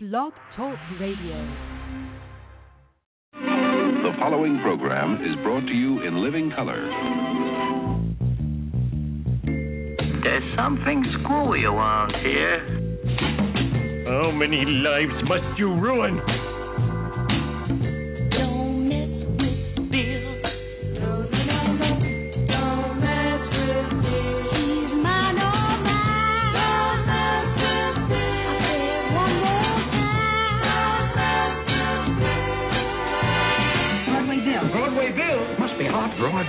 Blog Talk Radio. The following program is brought to you in living color. There's something screwy around here. How many lives must you ruin?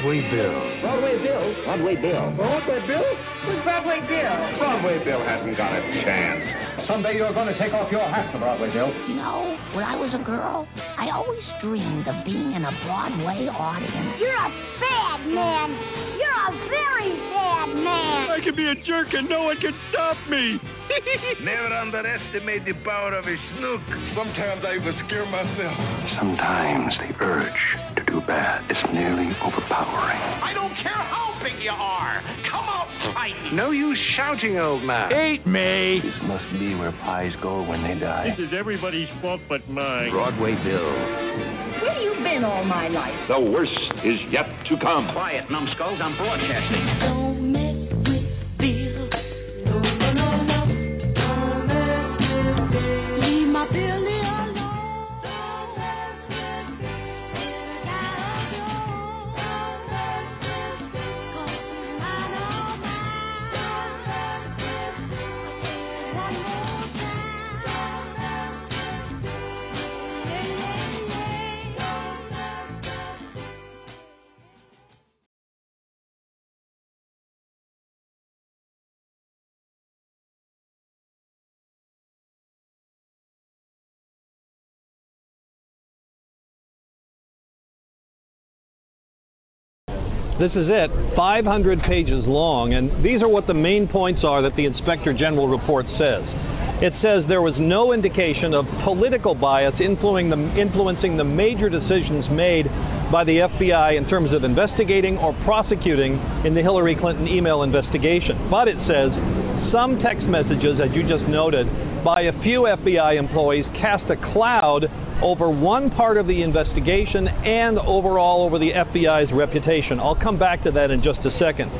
Broadway Bill. Broadway Bill. Broadway Bill. Broadway Bill. Who's Broadway Bill? Broadway Bill hasn't got a chance. Someday you're going to take off your hat to Broadway Bill. You know, when I was a girl, I always dreamed of being in a Broadway audience. You're a bad man. You're a very bad man. I can be a jerk and no one can stop me. Never underestimate the power of a snook. Sometimes I even scare myself. Sometimes the urge to do bad is nearly overpowering. I don't care how big you are. Come out fighting. No use shouting, old man. Hate me. This must be where pies go when they die. This is everybody's fault but mine. Broadway Bill. Where you been all my life? The worst is yet to come. Quiet, numbskulls. I'm broadcasting. Don't mess with Bill. No, no, no, no. Don't mess with Bill. Leave my Billy This is it, 500 pages long, and these are what the main points are that the Inspector General report says. It says there was no indication of political bias influencing the, major decisions made by the FBI in terms of investigating or prosecuting in the Hillary Clinton email investigation. But it says some text messages, as you just noted, by a few FBI employees cast a cloud over one part of the investigation and overall over the FBI's reputation. I'll come back to that in just a second.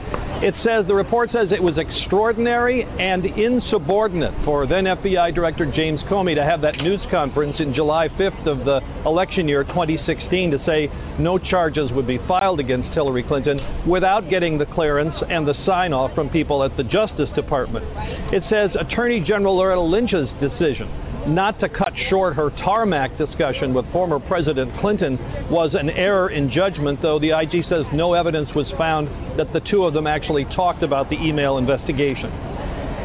It says the report says it was extraordinary and insubordinate for then FBI Director James Comey to have that news conference in July 5th of the election year 2016 to say no charges would be filed against Hillary Clinton without getting the clearance and the sign off from people at the Justice Department. It says Attorney General Loretta Lynch's decision not to cut short her tarmac discussion with former President Clinton was an error in judgment, though the IG says no evidence was found that the two of them actually talked about the email investigation.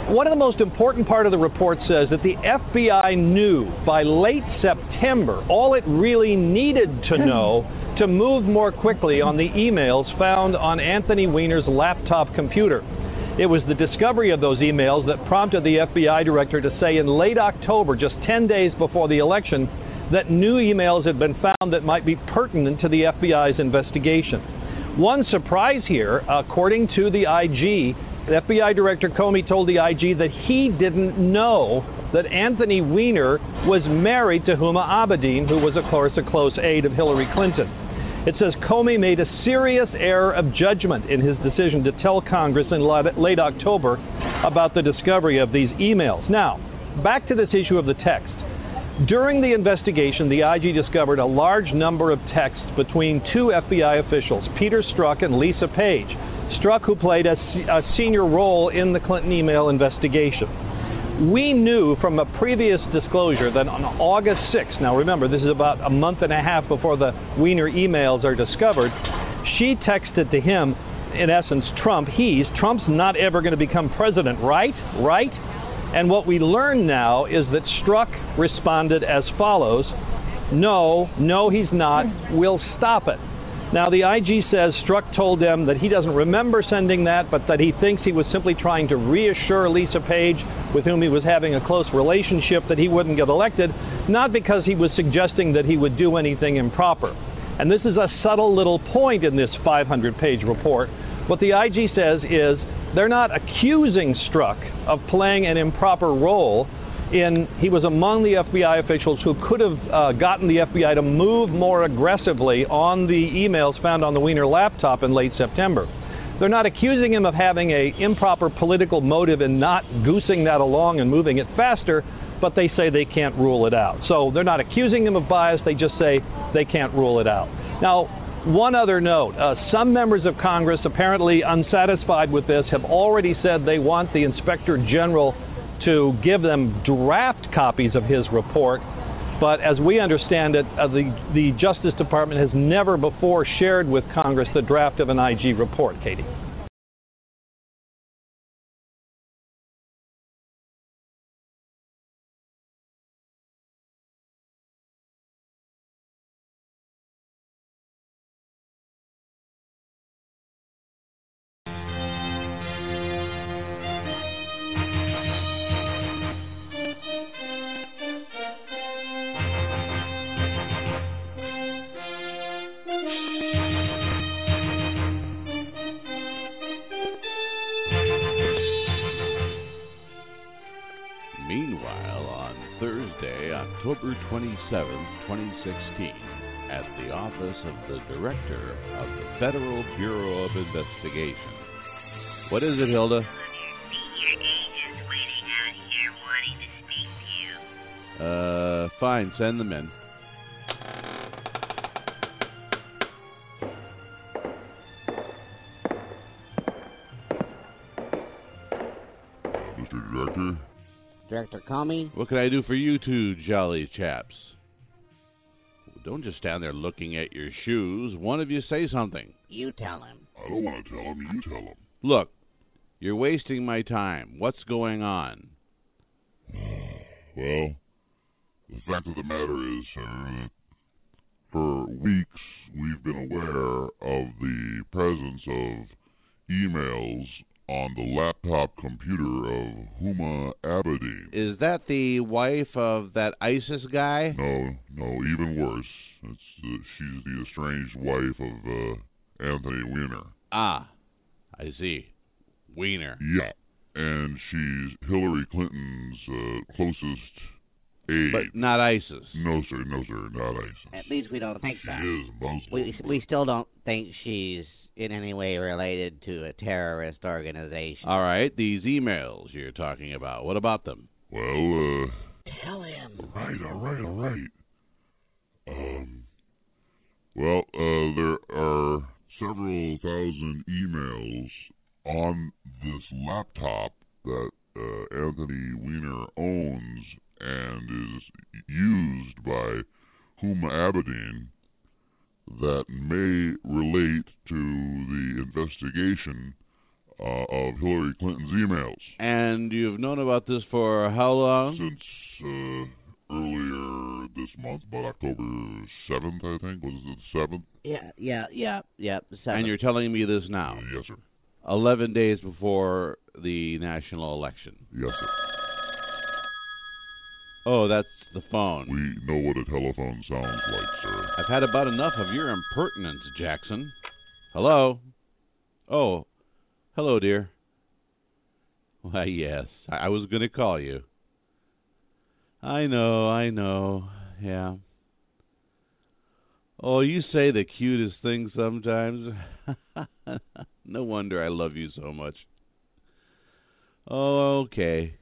One of the most important part of the report says that the FBI knew by late September all it really needed to know to move more quickly on the emails found on Anthony Weiner's laptop computer. It was the discovery of those emails that prompted the FBI director to say in late October, just 10 days before the election, that new emails had been found that might be pertinent to the FBI's investigation. One surprise here, according to the IG, FBI Director Comey told the IG that he didn't know that Anthony Weiner was married to Huma Abedin, who was, of course, a close aide of Hillary Clinton. It says Comey made a serious error of judgment in his decision to tell Congress in late October about the discovery of these emails. Now, back to this issue of the text. During the investigation, the IG discovered a large number of texts between two FBI officials, Peter Strzok and Lisa Page. Strzok, who played a, a senior role in the Clinton email investigation. We knew from a previous disclosure that on August 6th, now remember, this is about a month and a half before the Weiner emails are discovered, she texted to him, in essence, Trump, he's, Trump's not ever going to become president, right? Right? And what we learn now is that Strzok responded as follows No, no, he's not. We'll stop it. Now, the IG says Strzok told them that he doesn't remember sending that, but that he thinks he was simply trying to reassure Lisa Page, with whom he was having a close relationship, that he wouldn't get elected, not because he was suggesting that he would do anything improper. And this is a subtle little point in this 500 page report. What the IG says is they're not accusing Strzok of playing an improper role. in he was among the FBI officials who could have uh, gotten the FBI to move more aggressively on the emails found on the Weiner laptop in late September. They're not accusing him of having a improper political motive in not goosing that along and moving it faster, but they say they can't rule it out. So they're not accusing him of bias, they just say they can't rule it out. Now, one other note uh, some members of Congress, apparently unsatisfied with this, have already said they want the Inspector General to give them draft copies of his report. But as we understand it, uh, the, the Justice Department has never before shared with Congress the draft of an IG report, Katie. 27, 2016, at the office of the Director of the Federal Bureau of Investigation. What is it, Hilda? Uh, fine, send them in. Mr. Director? Director Comey? What can I do for you two jolly chaps? Don't just stand there looking at your shoes. One of you say something. You tell him. I don't want to tell him. You tell him. Look, you're wasting my time. What's going on? Well, the fact of the matter is, sir, that for weeks we've been aware of the presence of emails on the laptop computer of Huma Abedin. Is that the wife of that ISIS guy? No, no, even worse. It's uh, she's the estranged wife of uh, Anthony Weiner. Ah, I see. Wiener. Yeah, and she's Hillary Clinton's uh, closest aide. But not ISIS. No, sir, no, sir, not ISIS. At least we don't think She so. is Muslim. We we still don't think she's in any way related to a terrorist organization. All right, these emails you're talking about. What about them? Well, uh, Tell him. right, all right, all right. Um, well, uh, there are several thousand emails on this laptop that uh, Anthony Weiner owns and is used by Huma Abedin that may relate to the investigation uh, of Hillary Clinton's emails. And you've known about this for how long? Since uh, earlier this month, about October 7th, I think. Was it the 7th? Yeah, yeah, yeah, yeah. The seventh. And you're telling me this now? Yes, sir. 11 days before the national election. Yes, sir. Oh, that's the phone. We know what a telephone sounds like, sir. I've had about enough of your impertinence, Jackson. Hello? Oh, hello, dear. Why, yes, I, I was going to call you. I know, I know, yeah. Oh, you say the cutest things sometimes. no wonder I love you so much. Oh, okay.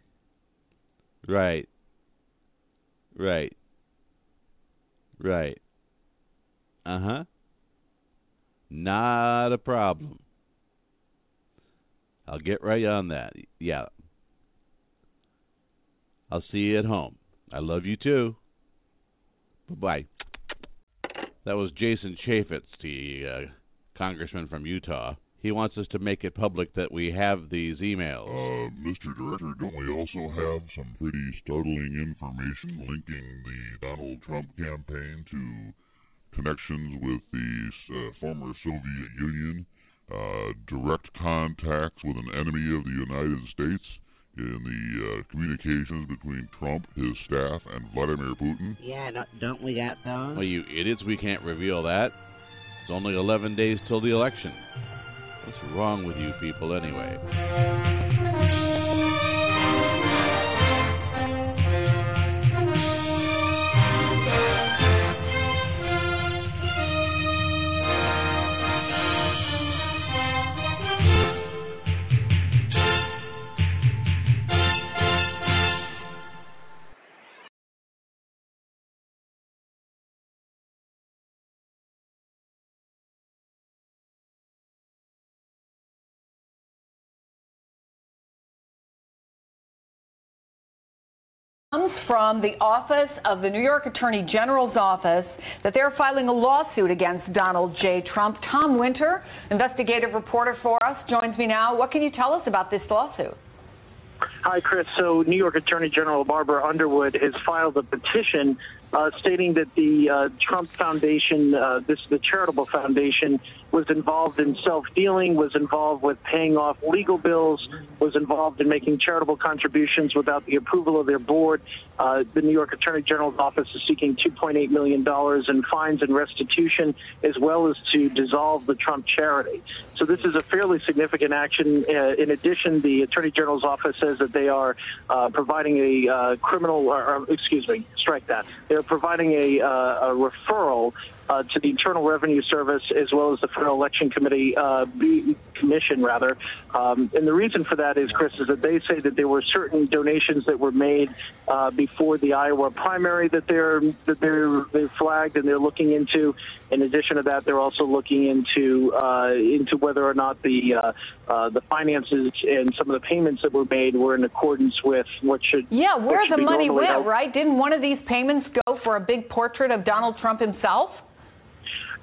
Right. Right. Right. Uh huh. Not a problem. I'll get right on that. Yeah. I'll see you at home. I love you too. Bye bye. That was Jason Chaffetz, the uh, congressman from Utah. He wants us to make it public that we have these emails. Uh, Mr. Director, don't we also have some pretty startling information linking the Donald Trump campaign to connections with the uh, former Soviet Union, uh, direct contacts with an enemy of the United States in the uh, communications between Trump, his staff, and Vladimir Putin? Yeah, don't, don't we got those? Well, you idiots, we can't reveal that. It's only 11 days till the election. What's wrong with you people anyway? From the office of the New York Attorney General's office that they're filing a lawsuit against Donald J. Trump. Tom Winter, investigative reporter for us, joins me now. What can you tell us about this lawsuit? Hi, Chris. So, New York Attorney General Barbara Underwood has filed a petition uh, stating that the uh, Trump Foundation, uh, this the charitable foundation, was involved in self-dealing, was involved with paying off legal bills, was involved in making charitable contributions without the approval of their board. Uh, the New York Attorney General's office is seeking 2.8 million dollars in fines and restitution, as well as to dissolve the Trump charity. So this is a fairly significant action. Uh, in addition, the Attorney General's office says that they are uh, providing a criminal, or, excuse me, strike that. They're providing a, uh, a referral uh, to the Internal Revenue Service as well as the Federal Election Committee uh, Commission, rather. Um, and the reason for that is, Chris, is that they say that there were certain donations that were made uh, before the Iowa primary that they're that they're they flagged and they're looking into. In addition to that, they're also looking into uh, into whether or not the uh, uh, the finances and some of the payments that were made were in accordance with what should yeah where the money went held. right didn't one of these payments go for a big portrait of Donald Trump himself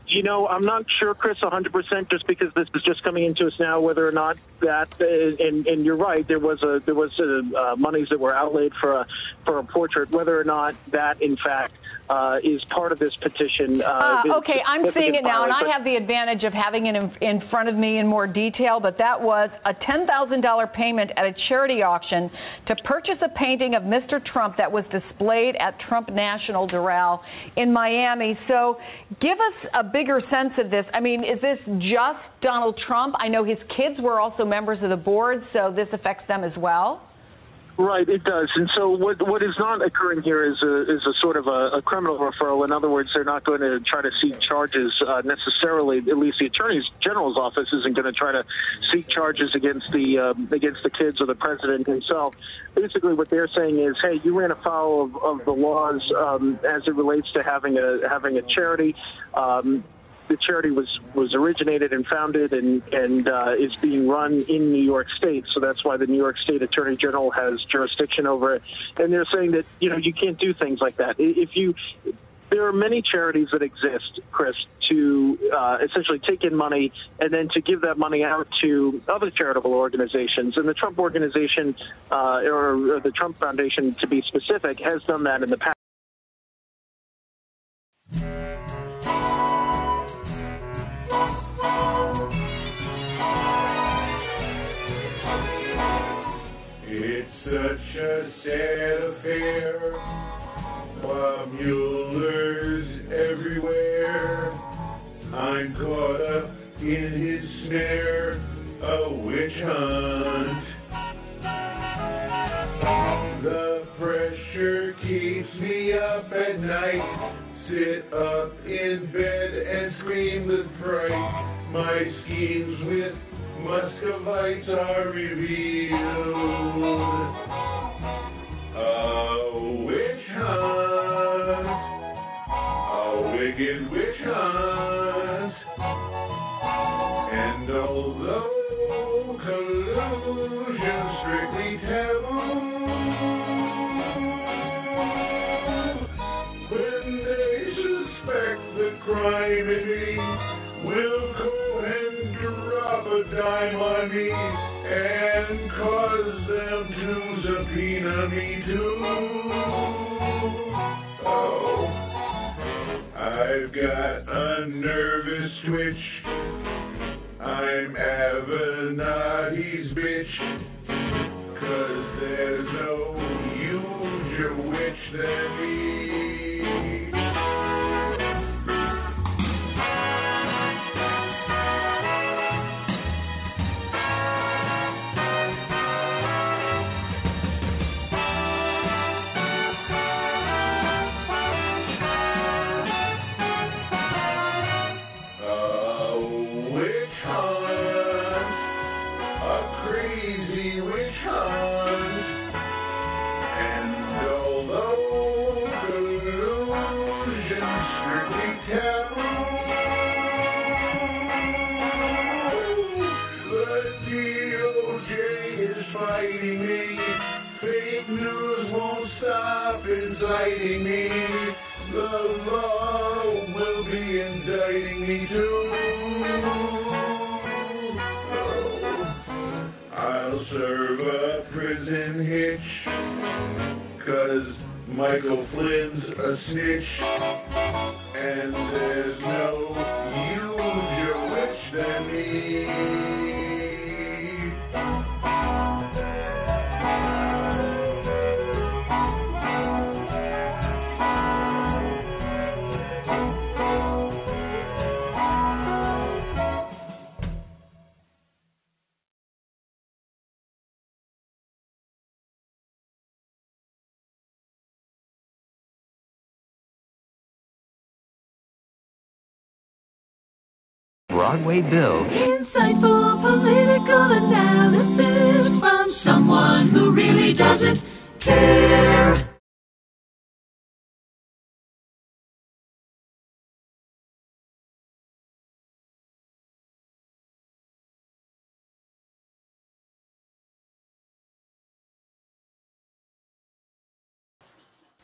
you know, I'm not sure, Chris, 100%, just because this is just coming into us now, whether or not that, uh, and, and you're right, there was a there was a, uh, monies that were outlaid for a for a portrait, whether or not that, in fact, uh, is part of this petition. Uh, uh, okay, I'm seeing it now, and I have the advantage of having it in, in front of me in more detail. But that was a $10,000 payment at a charity auction to purchase a painting of Mr. Trump that was displayed at Trump National Doral in Miami. So, give us a bigger sense of this. I mean, is this just Donald Trump? I know his kids were also members of the board, so this affects them as well. Right, it does. And so what what is not occurring here is a is a sort of a, a criminal referral. In other words, they're not going to try to seek charges uh, necessarily. At least the attorney general's office isn't going to try to seek charges against the um, against the kids or the president himself. Basically, what they're saying is, hey, you ran afoul of, of the laws um, as it relates to having a having a charity. Um, the charity was was originated and founded and and uh, is being run in New York State. So that's why the New York State Attorney General has jurisdiction over it. And they're saying that you know you can't do things like that. If you there are many charities that exist, Chris, to uh, essentially take in money and then to give that money out to other charitable organizations. And the Trump organization, uh, or, or the Trump Foundation, to be specific, has done that in the past. Such a sad affair. Bob Mueller's everywhere. I'm caught up in his snare, a witch hunt. The pressure keeps me up at night. Sit up in bed and scream with fright. My schemes with Muscovites are revealed. Broadway Bill. Insightful political analysis from someone who really doesn't care.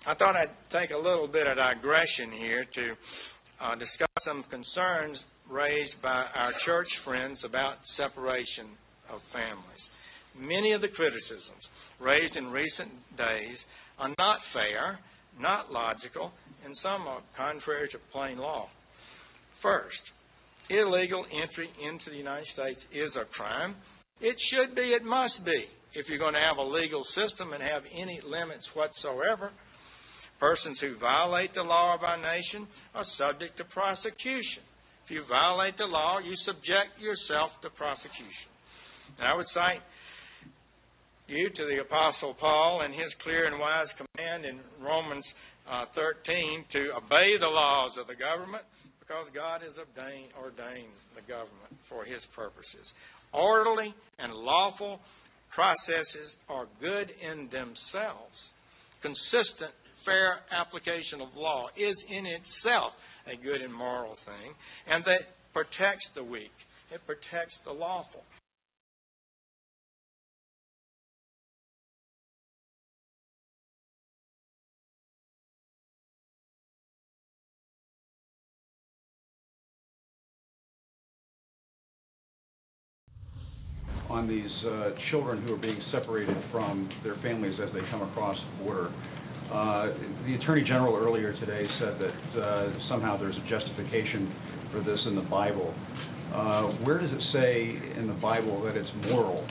I thought I'd take a little bit of digression here to uh, discuss some concerns raised by our church friends about separation of families. Many of the criticisms raised in recent days are not fair, not logical, and some are contrary to plain law. First, illegal entry into the United States is a crime. It should be, it must be, if you're going to have a legal system and have any limits whatsoever. Persons who violate the law of our nation are subject to prosecution. If you violate the law, you subject yourself to prosecution. And I would cite you to the Apostle Paul and his clear and wise command in Romans uh, 13 to obey the laws of the government because God has ordained, ordained the government for his purposes. Orderly and lawful processes are good in themselves. Consistent fair application of law is in itself a good and moral thing, and that protects the weak. It protects the lawful. on these uh, children who are being separated from their families as they come across the border. Uh, the Attorney General earlier today said that uh, somehow there's a justification for this in the Bible. Uh, where does it say in the Bible that it's moral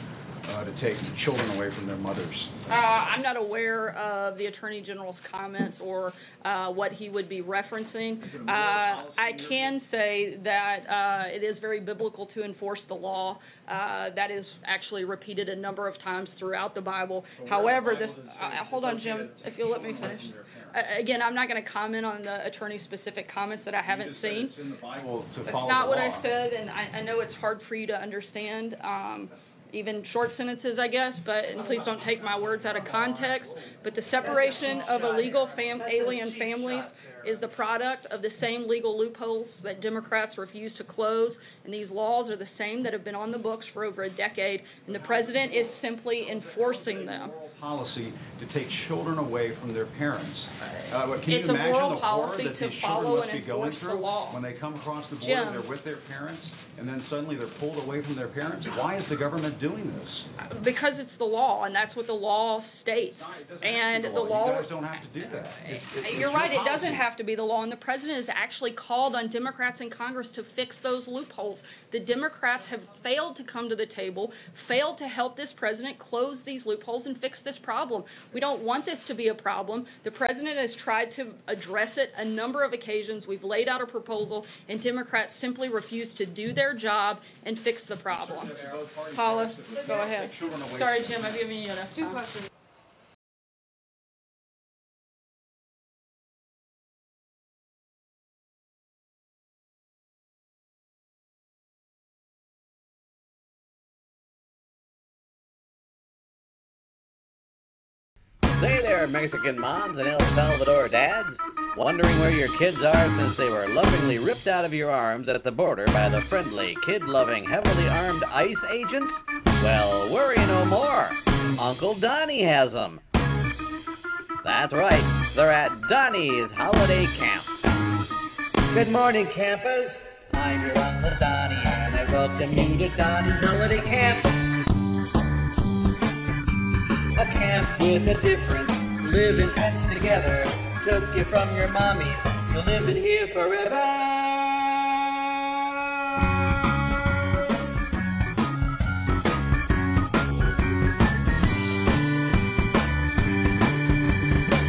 uh, to take children away from their mothers? Uh, I'm not aware of the Attorney General's comments or uh, what he would be referencing. Uh, I can say that uh, it is very biblical to enforce the law. Uh, that is actually repeated a number of times throughout the Bible. However, this. Uh, hold on, Jim, if you'll let me finish. Uh, again, I'm not going to comment on the attorney's specific comments that I haven't seen. It's in the Bible to That's follow not the what law. I said, and I, I know it's hard for you to understand, um, even short sentences, I guess, but, and please don't take my words out of context, but the separation of illegal fam- alien families is the product of the same legal loopholes that Democrats refuse to close, and these laws are the same that have been on the books for over a decade, and the president is simply enforcing them. Policy to take children away from their parents. Uh, can It's you a imagine moral the horror policy that to these follow children must and be going enforce the through law. when they come across the border? Jim. They're with their parents, and then suddenly they're pulled away from their parents. Why is the government doing this? Because it's the law, and that's what the law states. And the law. You guys don't have to do that. It's- it's- it's You're your right, it doesn't have to be the law, and the president has actually called on Democrats in Congress to fix those loopholes. The Democrats have failed to come to the table, failed to help this president close these loopholes and fix this problem. We don't want this to be a problem. The president has tried to address it a number of occasions. We've laid out a proposal, and Democrats simply refuse to do their job and fix the problem. Paula, go ahead. Sorry, Jim, I've given you enough time. Say Mexican moms and El Salvador dads. Wondering where your kids are since they were lovingly ripped out of your arms at the border by the friendly, kid loving, heavily armed ICE agents? Well, worry no more. Uncle Donnie has them. That's right, they're at Donnie's Holiday Camp. Good morning, campers. I'm your Uncle Donnie, and I welcome you to Donnie's Holiday Camp. A camp with a difference, living pets together. Took you from your mommy, to live it here forever.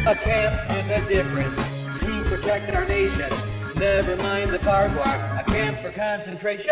A camp with a difference to protect our nation. Never mind the barbed wire. A camp for concentration.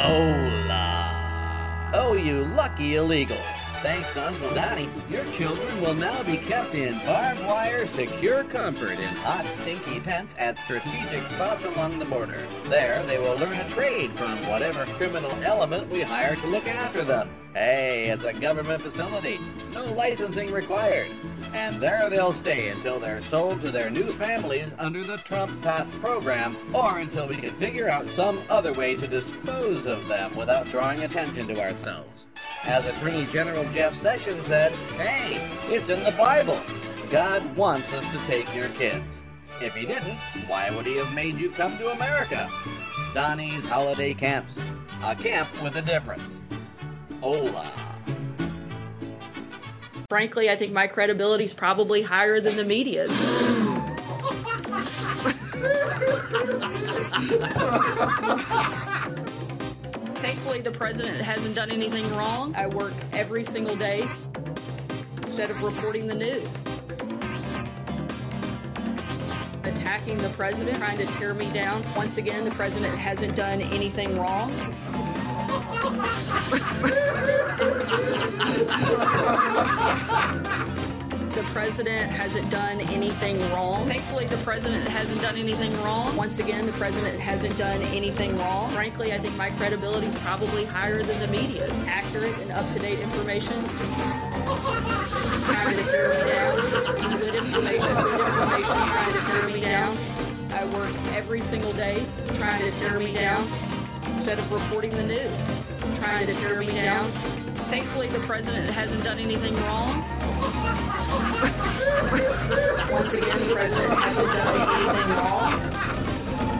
Hola. Oh, you lucky illegal. Thanks Uncle Donnie, your children will now be kept in barbed wire secure comfort in hot, stinky tents at strategic spots along the border. There, they will learn a trade from whatever criminal element we hire to look after them. Hey, it's a government facility, no licensing required. And there they'll stay until they're sold to their new families under the Trump Pass program, or until we can figure out some other way to dispose of them without drawing attention to ourselves. As Attorney General Jeff Sessions said, hey, it's in the Bible. God wants us to take your kids. If he didn't, why would he have made you come to America? Donnie's Holiday Camps. A camp with a difference. Hola. Frankly, I think my credibility is probably higher than the media's. Thankfully, the president hasn't done anything wrong. I work every single day instead of reporting the news. Attacking the president, trying to tear me down. Once again, the president hasn't done anything wrong. The president hasn't done anything wrong. Thankfully, the president hasn't done anything wrong. Once again, the president hasn't done anything wrong. Frankly, I think my credibility is probably higher than the media's. Accurate and up-to-date information. Trying to tear me down. Good information, good information, trying to tear me down. I work every single day trying to tear me down instead of reporting the news. Trying to tear me down. Thankfully, the president hasn't done anything wrong. Once again, the president hasn't done anything wrong.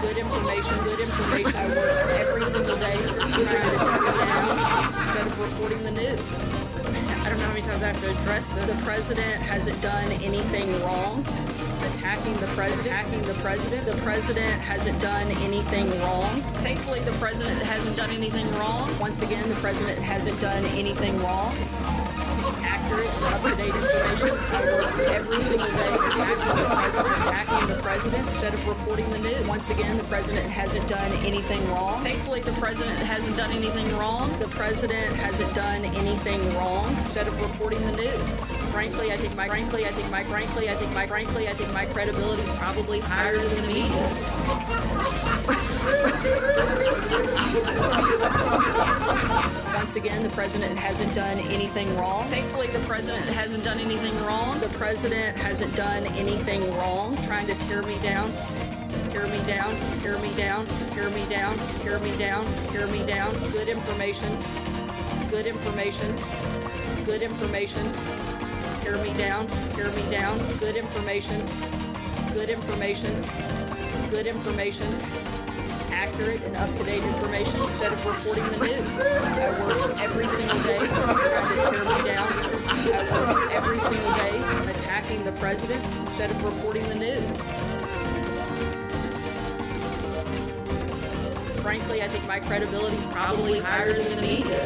Good information, good information. I work every single day trying to tear me down instead of reporting the news. I don't know how many times I have to address this. The president hasn't done anything wrong. Attacking the president, attacking the president. The president hasn't done anything wrong. Thankfully, the president hasn't done anything wrong. Once again, the president hasn't done anything wrong. Accurate and up-to-date information. Every single day president, attacking the president instead of reporting the news. Once again, the president hasn't done anything wrong. Thankfully, the president hasn't done anything wrong. The president hasn't done anything wrong instead of reporting the news. Frankly, I think my frankly, I think my frankly, I think my frankly, I think my credibility is probably higher than the media. Once again, the president hasn't done anything wrong. Thankfully, the president hasn't done anything wrong. The president hasn't done anything wrong, trying to tear me down. Tear me down, tear me down, tear me down, tear me down, tear me down. Good information, good information, good information. Tear me down, tear me down. Good information, good information, good information accurate and up-to-date information instead of reporting the news. I work every single day trying to tear me down. I work every single day attacking the president instead of reporting the news. Frankly, I think my credibility is probably higher than the media.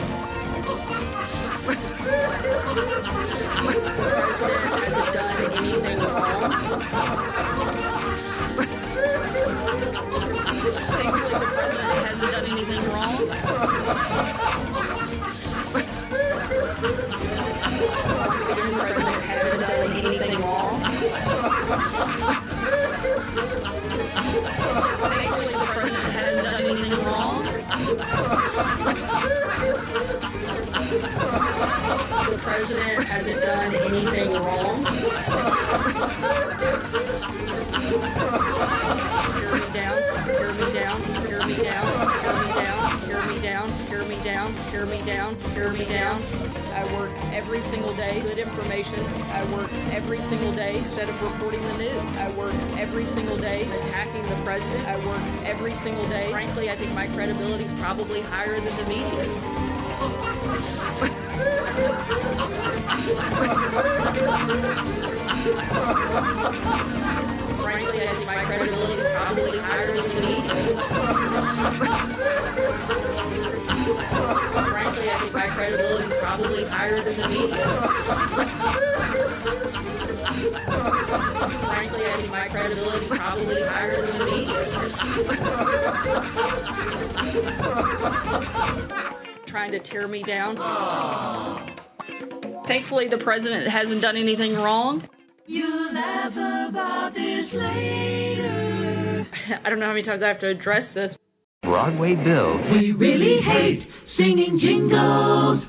President hasn't done anything wrong. Tear me down, tear me down. I work every single day, good information. I work every single day instead of reporting the news. I work every single day attacking the president. I work every single day. Frankly, I think my credibility is probably higher than the media's. Frankly, I think my credibility is probably higher than the media's. Frankly, I think my credibility is probably higher than the media. Frankly, I think my credibility is probably higher than the media. Trying to tear me down. Thankfully, the president hasn't done anything wrong. You'll laugh about this later. I don't know how many times I have to address this. Broadway Bill. We really hate singing jingles.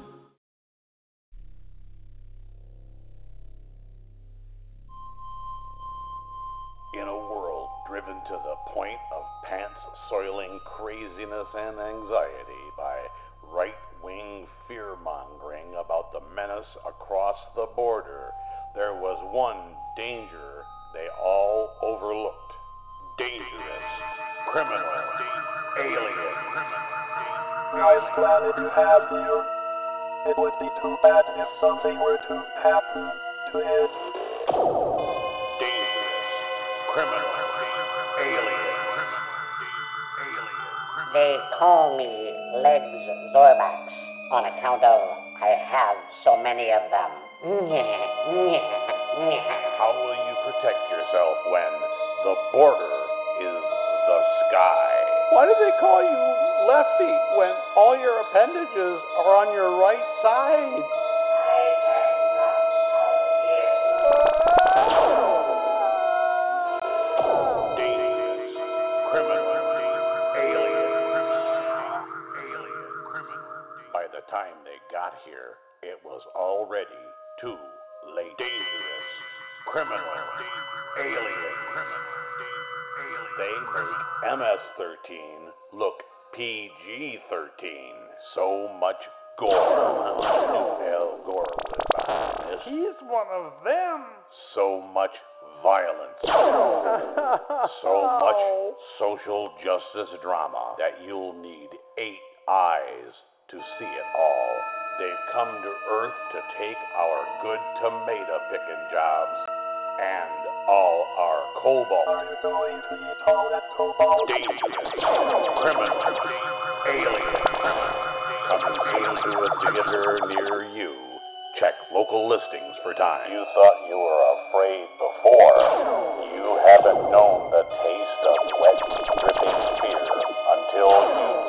In a world driven to the point of pants soiling craziness and anxiety by right wing fear mongering about the menace across the border, there was one danger they all overlooked dangerous, criminal, alien. Guys, glad to have you. It would be too bad if something were to happen to it. Dangerous, criminal, alien. They call me Legs Zorbax on account of I have so many of them. How will you protect yourself when the border is the sky? Why do they call you lefty when all your appendages are on your right side? Dangerous, criminal, alien. By the time they got here, it was already too late. Dangerous, criminal, alien. They make MS 13 look PG 13. So much gore. Al Gore was behind this. He's one of them. So much violence. so much social justice drama that you'll need eight eyes to see it all. They've come to Earth to take our good tomato picking jobs and all our cobalt. You? Dangerous, criminal, alien. Coming soon to a theater near you. Check local listings for time. You thought you were afraid before. You haven't known the taste of wet, dripping fear until you've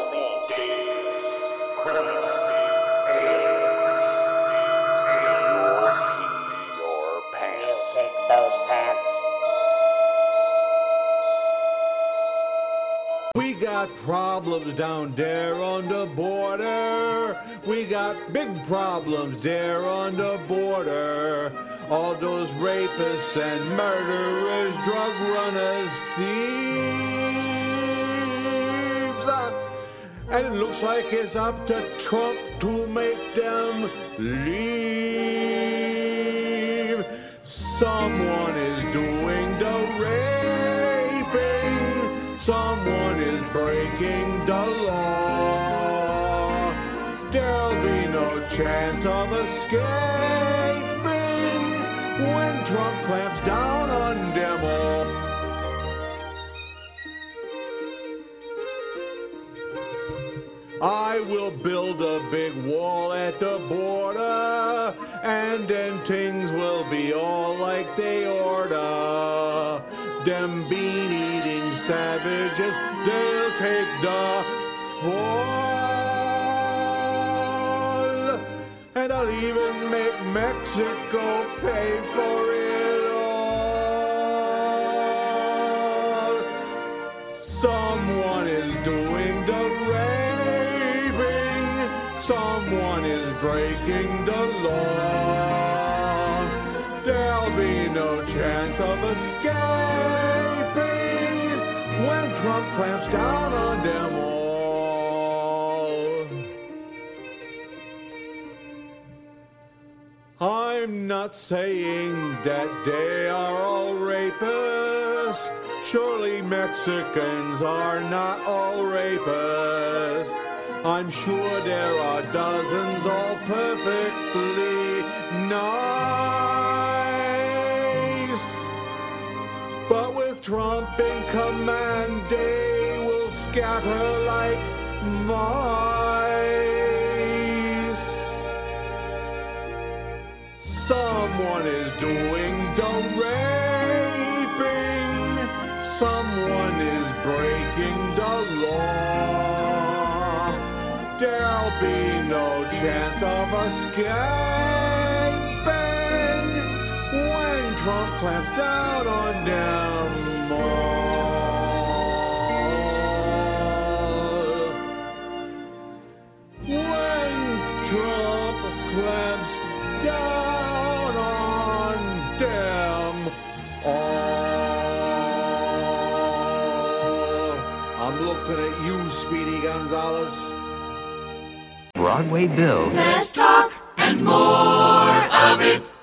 problems down there on the border. We got big problems there on the border. All those rapists and murderers, drug runners, thieves. Uh, And it looks like it's up to Trump to make them leave. Chance of escaping when Trump clamps down on all. I will build a big wall at the border, and then things will be all like they order. Them bean eating savages, they'll take the Mexico pay for it all. Someone is doing the raping. Someone is breaking the law. There'll be no chance of escaping when Trump clamps down on them not saying that they are all rapists. Surely Mexicans are not all rapists. I'm sure there are dozens all perfectly nice. But with Trump in command, they will scatter like mice. Someone is doing the raping. Someone is breaking the law. There'll be no chance of escaping when Trump clamps down on them Broadway Bill. Let's talk and more of it.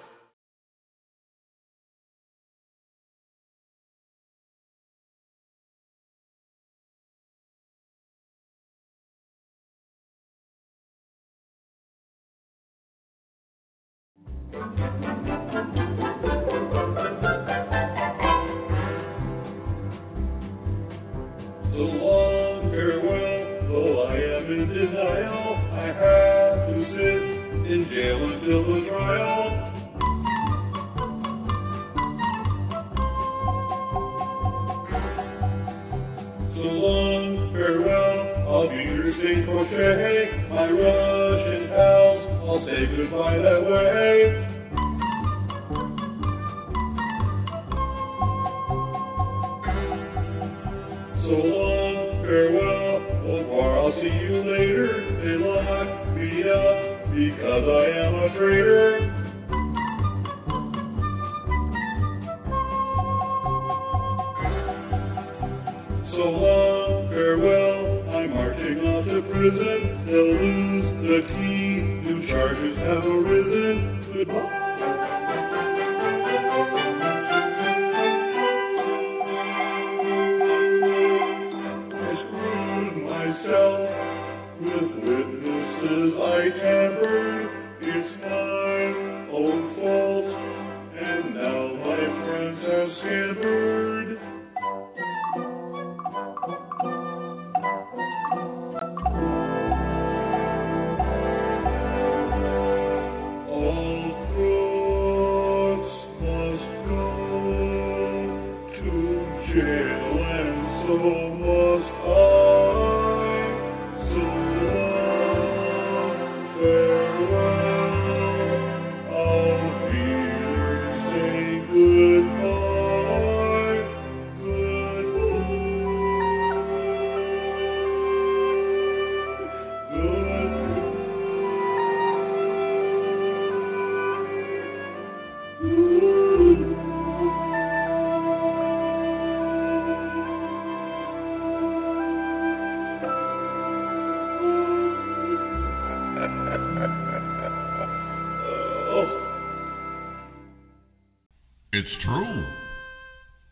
It's true.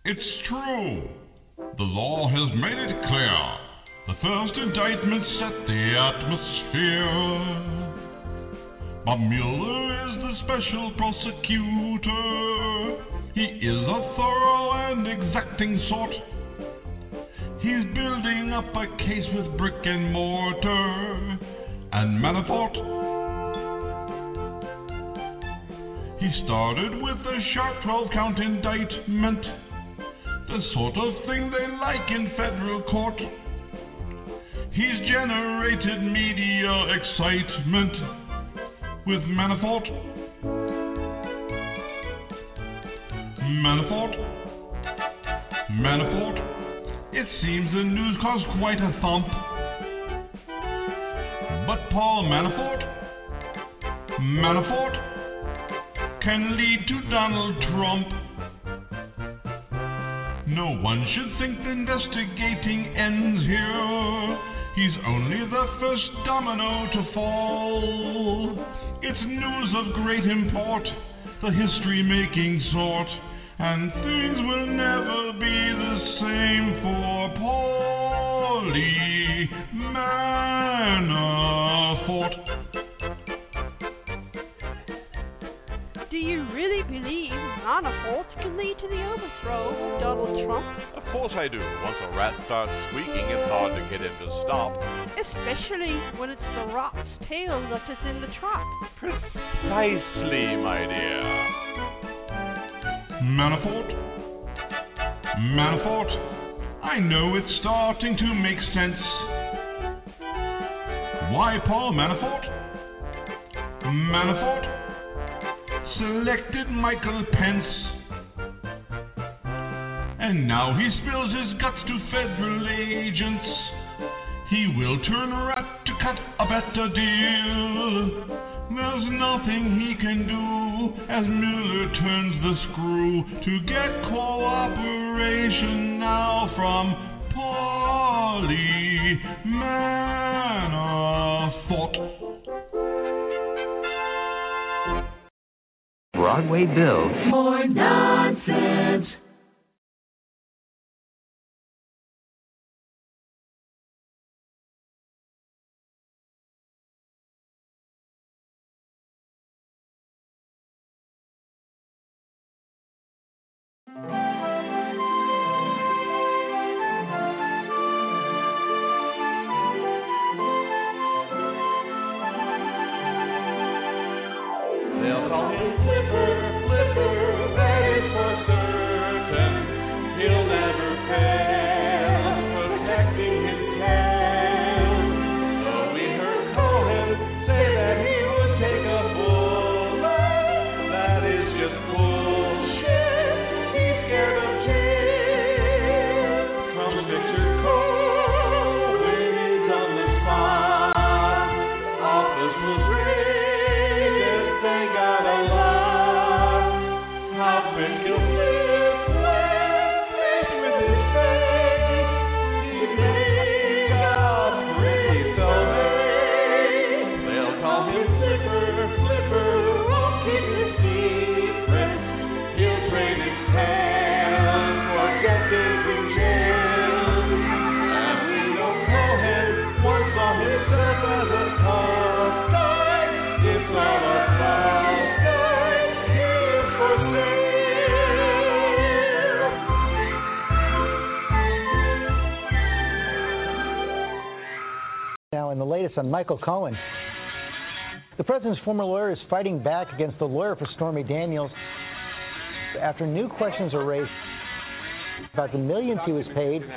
It's true. The law has made it clear. The first indictment set the atmosphere. Bob Mueller is the special prosecutor. He is a thorough and exacting sort. He's building up a case with brick and mortar and Manafort. He started with a sharp 12 count indictment, the sort of thing they like in federal court. He's generated media excitement with Manafort. Manafort. Manafort. It seems the news caused quite a thump. But Paul Manafort. Manafort can lead to Donald Trump. No one should think the investigating ends here. He's only the first domino to fall. It's news of great import the history making sort, and things will never be the same for Paulie Trump? Of course I do. Once a rat starts squeaking, it's hard to get him to stop. Especially when it's the rat's tail that is in the trap. Precisely, my dear. Manafort? Manafort? I know it's starting to make sense. Why Paul Manafort? Manafort selected Michael Pence. And now he spills his guts to federal agents. He will turn rat to cut a better deal. There's nothing he can do as Miller turns the screw to get cooperation now from Paulie Manafort. Broadway Bill. More nonsense. Michael Cohen, the president's former lawyer is fighting back against the lawyer for Stormy Daniels after new questions are raised about the millions he was paid.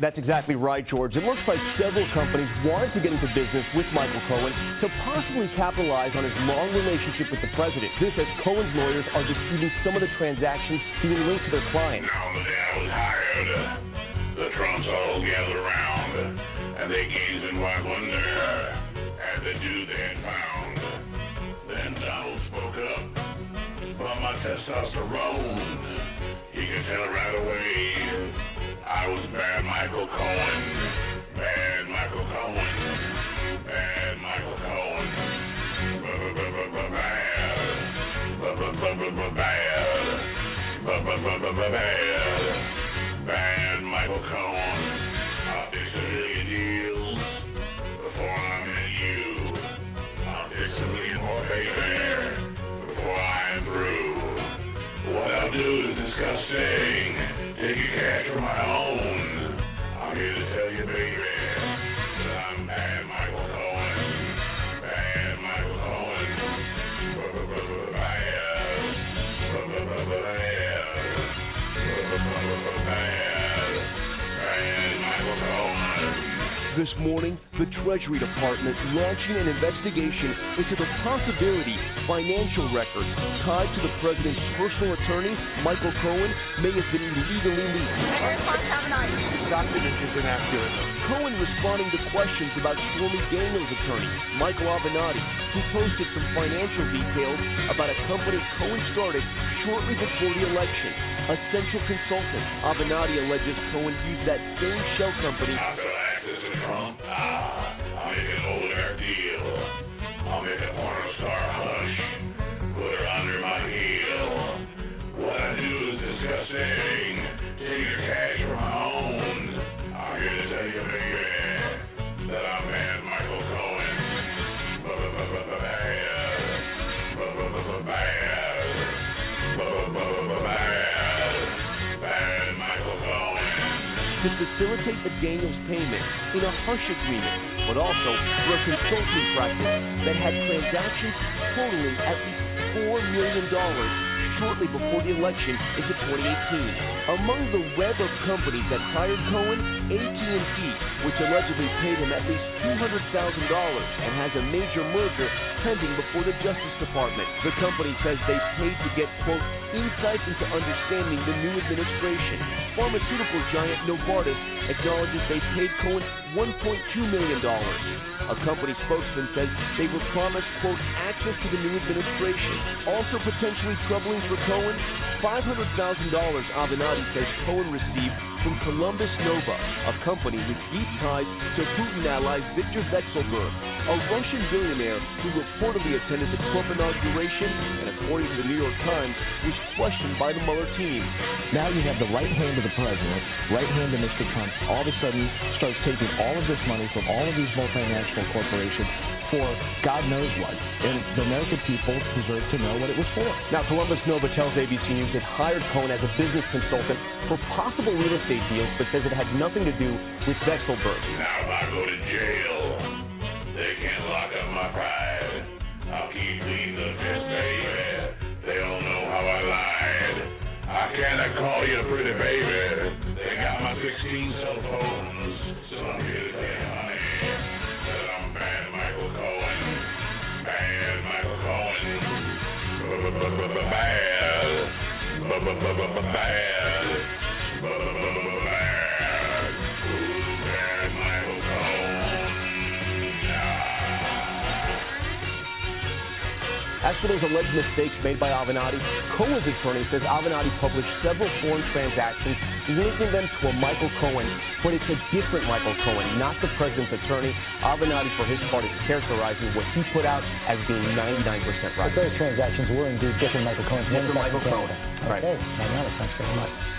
That's exactly right, George. It looks like several companies wanted to get into business with Michael Cohen to possibly capitalize on his long relationship with the president. This as Cohen's lawyers are disputing some of the transactions being linked to their clients. Now the dad was hired. Uh, the Trumps all gathered around, and they gazed in wide wonder at the dude they had found. Then Donald spoke up. But my testosterone, he could tell right away. I was bad Michael Cohen. Bad Michael Cohen. Bad Michael Cohen. B-b-b-b-bad. B-b-b-b-bad. B-b-b-b-bad. Bad disgusting. This morning, the Treasury Department launching an investigation into the possibility financial records tied to the president's personal attorney, Michael Cohen, may have been illegally leaked. Document is inaccurate. Cohen responding to questions about Stormy Daniels' attorney, Michael Avenatti, who posted some financial details about a company Cohen started shortly before the election. A central consultant, Avenatti alleges Cohen used that same shell company Trump. Ah, I'll make an old deal. I'll make a porno facilitate the Daniels payment in a hush agreement, but also for a consulting practice that had transactions totaling at least $4 million shortly before the election into 2018. Among the web of companies that hired Cohen, AT&T, which allegedly paid him at least $200,000 and has a major merger pending before the Justice Department. The company says they paid to get, quote, insights into understanding the new administration. Pharmaceutical giant Novartis acknowledges they paid Cohen $1.2 million. A company spokesman says they were promised, quote, access to the new administration. Also potentially troubling for Cohen, $500,000 Avenatti says Cohen received from Columbus Nova, a company with deep ties to Putin ally Viktor Vekselberg, a Russian billionaire who reportedly attended the Trump inauguration and, according to the New York Times, was questioned by the Mueller team. Now you have the right hand of the president, right hand of Mr. Trump, all of a sudden starts taking all of this money from all of these multinational corporations for God knows what. And the American people deserve to know what it was for. Now, Columbus Nova tells ABC News it hired Cohen as a business consultant for possible real estate deals, but says it had nothing to do with Vekselberg. Now, if I go to jail, they can't lock up my pride. I'll keep leading the fist, baby. They don't know how I lied. I cannot call you a pretty baby. They got my 16 cell phones, Bad. As for those alleged mistakes made by Avenatti, Cohen's attorney says Avenatti published several foreign transactions linking them to a Michael Cohen, but it's a different Michael Cohen, not the president's attorney. Avenatti, for his part, is characterizing what he put out as being 99% right. But those transactions were indeed different Michael Cohen's. Different Michael Cohen. Canada. Right. Okay. Thanks very much.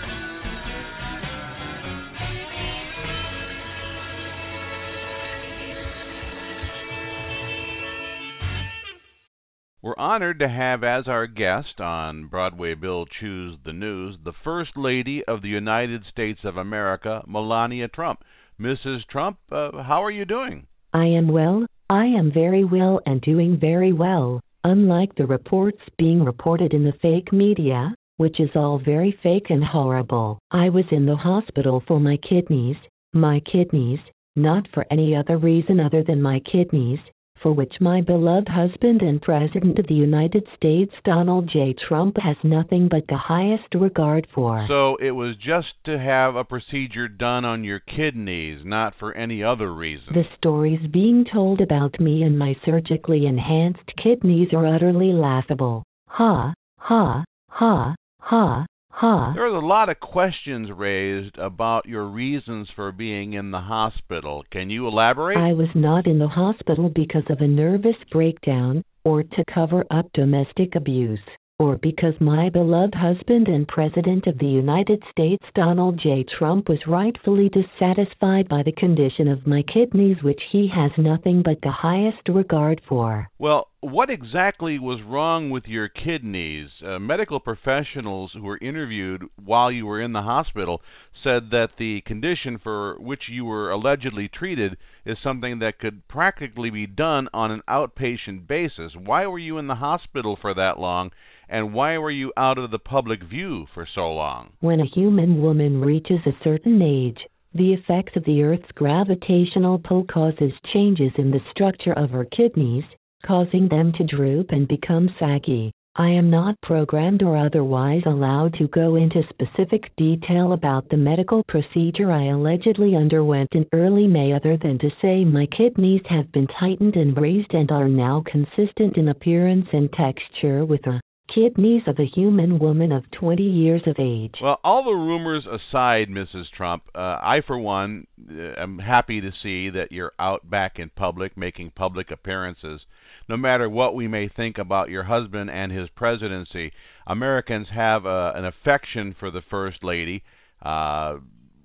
We're honored to have as our guest on Broadway Bill Choose the News the First Lady of the United States of America, Melania Trump. Mrs. Trump, uh, how are you doing? I am well. I am very well and doing very well. Unlike the reports being reported in the fake media, which is all very fake and horrible, I was in the hospital for my kidneys. My kidneys, not for any other reason other than my kidneys, for which my beloved husband and President of the United States, Donald J. Trump, has nothing but the highest regard for. So it was just to have a procedure done on your kidneys, not for any other reason. The stories being told about me and my surgically enhanced kidneys are utterly laughable. Ha, ha, ha, ha, ha. There was a lot of questions raised about your reasons for being in the hospital. Can you elaborate? I was not in the hospital because of a nervous breakdown, or to cover up domestic abuse, or because my beloved husband and President of the United States, Donald J. Trump, was rightfully dissatisfied by the condition of my kidneys, which he has nothing but the highest regard for. Well, what exactly was wrong with your kidneys? Uh, medical professionals who were interviewed while you were in the hospital said that the condition for which you were allegedly treated is something that could practically be done on an outpatient basis. Why were you in the hospital for that long? And why were you out of the public view for so long? When a human woman reaches a certain age, the effects of the Earth's gravitational pull causes changes in the structure of her kidneys, causing them to droop and become saggy. I am not programmed or otherwise allowed to go into specific detail about the medical procedure I allegedly underwent in early May other than to say my kidneys have been tightened and raised and are now consistent in appearance and texture with the kidneys of a human woman of 20 years of age. Well, all the rumors aside, Mrs. Trump, uh, I, for one, uh, am happy to see that you're out back in public, making public appearances. No matter what we may think about your husband and his presidency, Americans have uh, an affection for the First Lady. Uh,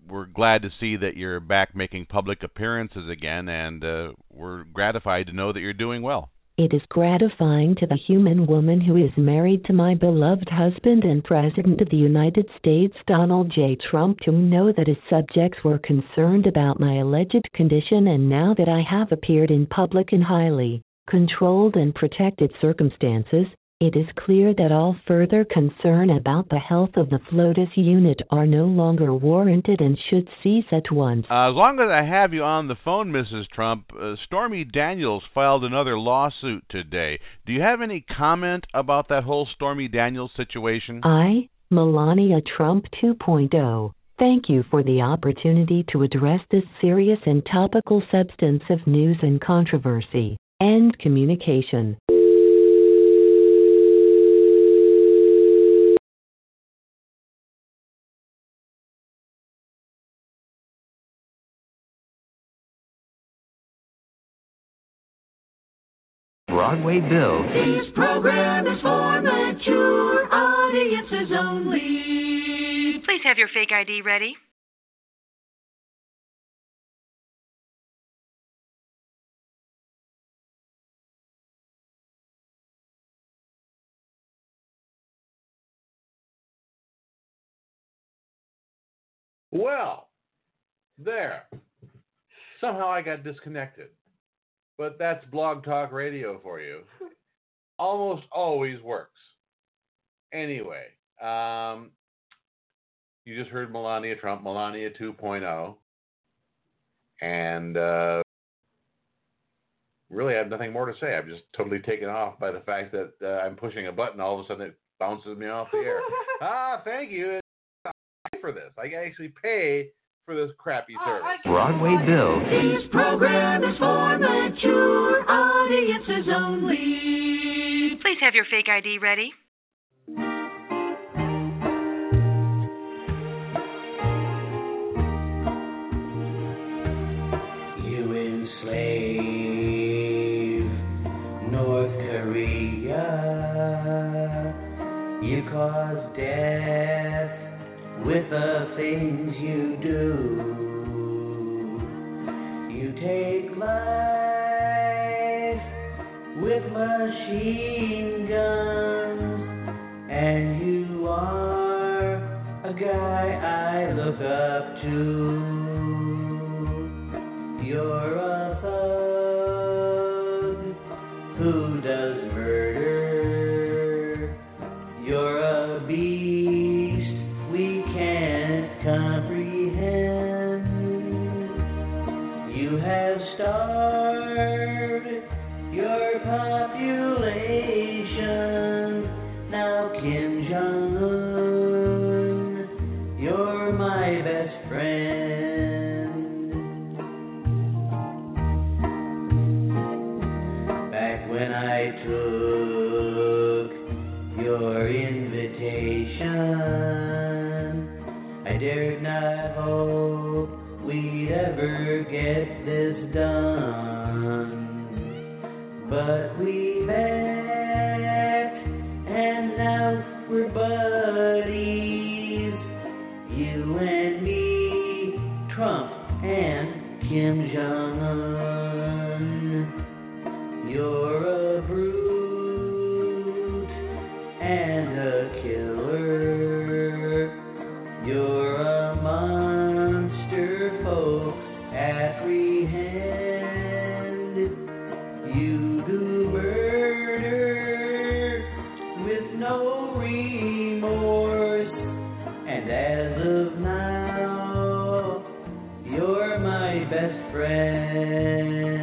we're glad to see that you're back making public appearances again, and uh, we're gratified to know that you're doing well. It is gratifying to the human woman who is married to my beloved husband and President of the United States, Donald J. Trump, to know that his subjects were concerned about my alleged condition and now that I have appeared in public in highly controlled and protected circumstances, it is clear that all further concern about the health of the FLOTUS unit are no longer warranted and should cease at once. Uh, as long as I have you on the phone, Mrs. Trump, uh, Stormy Daniels filed another lawsuit today. Do you have any comment about that whole Stormy Daniels situation? I, Melania Trump 2.0, thank you for the opportunity to address this serious and topical substance of news and controversy. End communication. Broadway Bill. This program is for mature audiences only. Please have your fake ID ready. Well, there. Somehow I got disconnected. But that's Blog Talk Radio for you. Almost always works. Anyway, um, you just heard Melania Trump, Melania 2.0. And uh, really, I have nothing more to say. I'm just totally taken off by the fact that uh, I'm pushing a button. All of a sudden, it bounces me off the air. ah, thank you. I pay for this. I actually pay for this crappy oh, service. Broadway Bill. This program is for mature audiences only. Please have your fake ID ready. You enslave with the things you do. You take life with machine guns, and you are a guy I look up to. You're a done. Amen.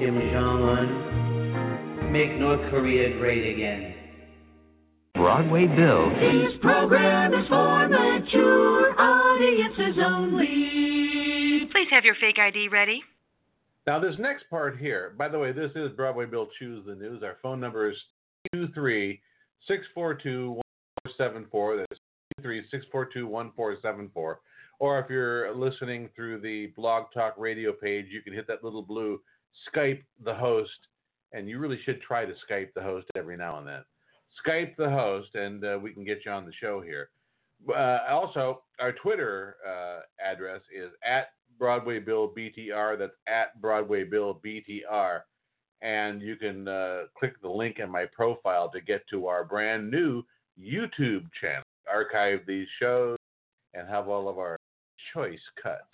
Kim Jong Un. Make North Korea great again. Broadway Bill. This program is for mature audiences only. Please have your fake ID ready. Now, this next part here, by the way, this is Broadway Bill Choose the News. Our phone number is 23 642 1474. That's 23 642 1474. Or if you're listening through the Blog Talk radio page, you can hit that little blue Skype the host, and you really should try to Skype the host every now and then. Skype the host, and uh, we can get you on the show here. Uh, also, our Twitter uh, address is at Broadway Bill BTR. That's at Broadway Bill BTR. And you can uh, click the link in my profile to get to our brand new YouTube channel. Archive these shows and have all of our choice cuts.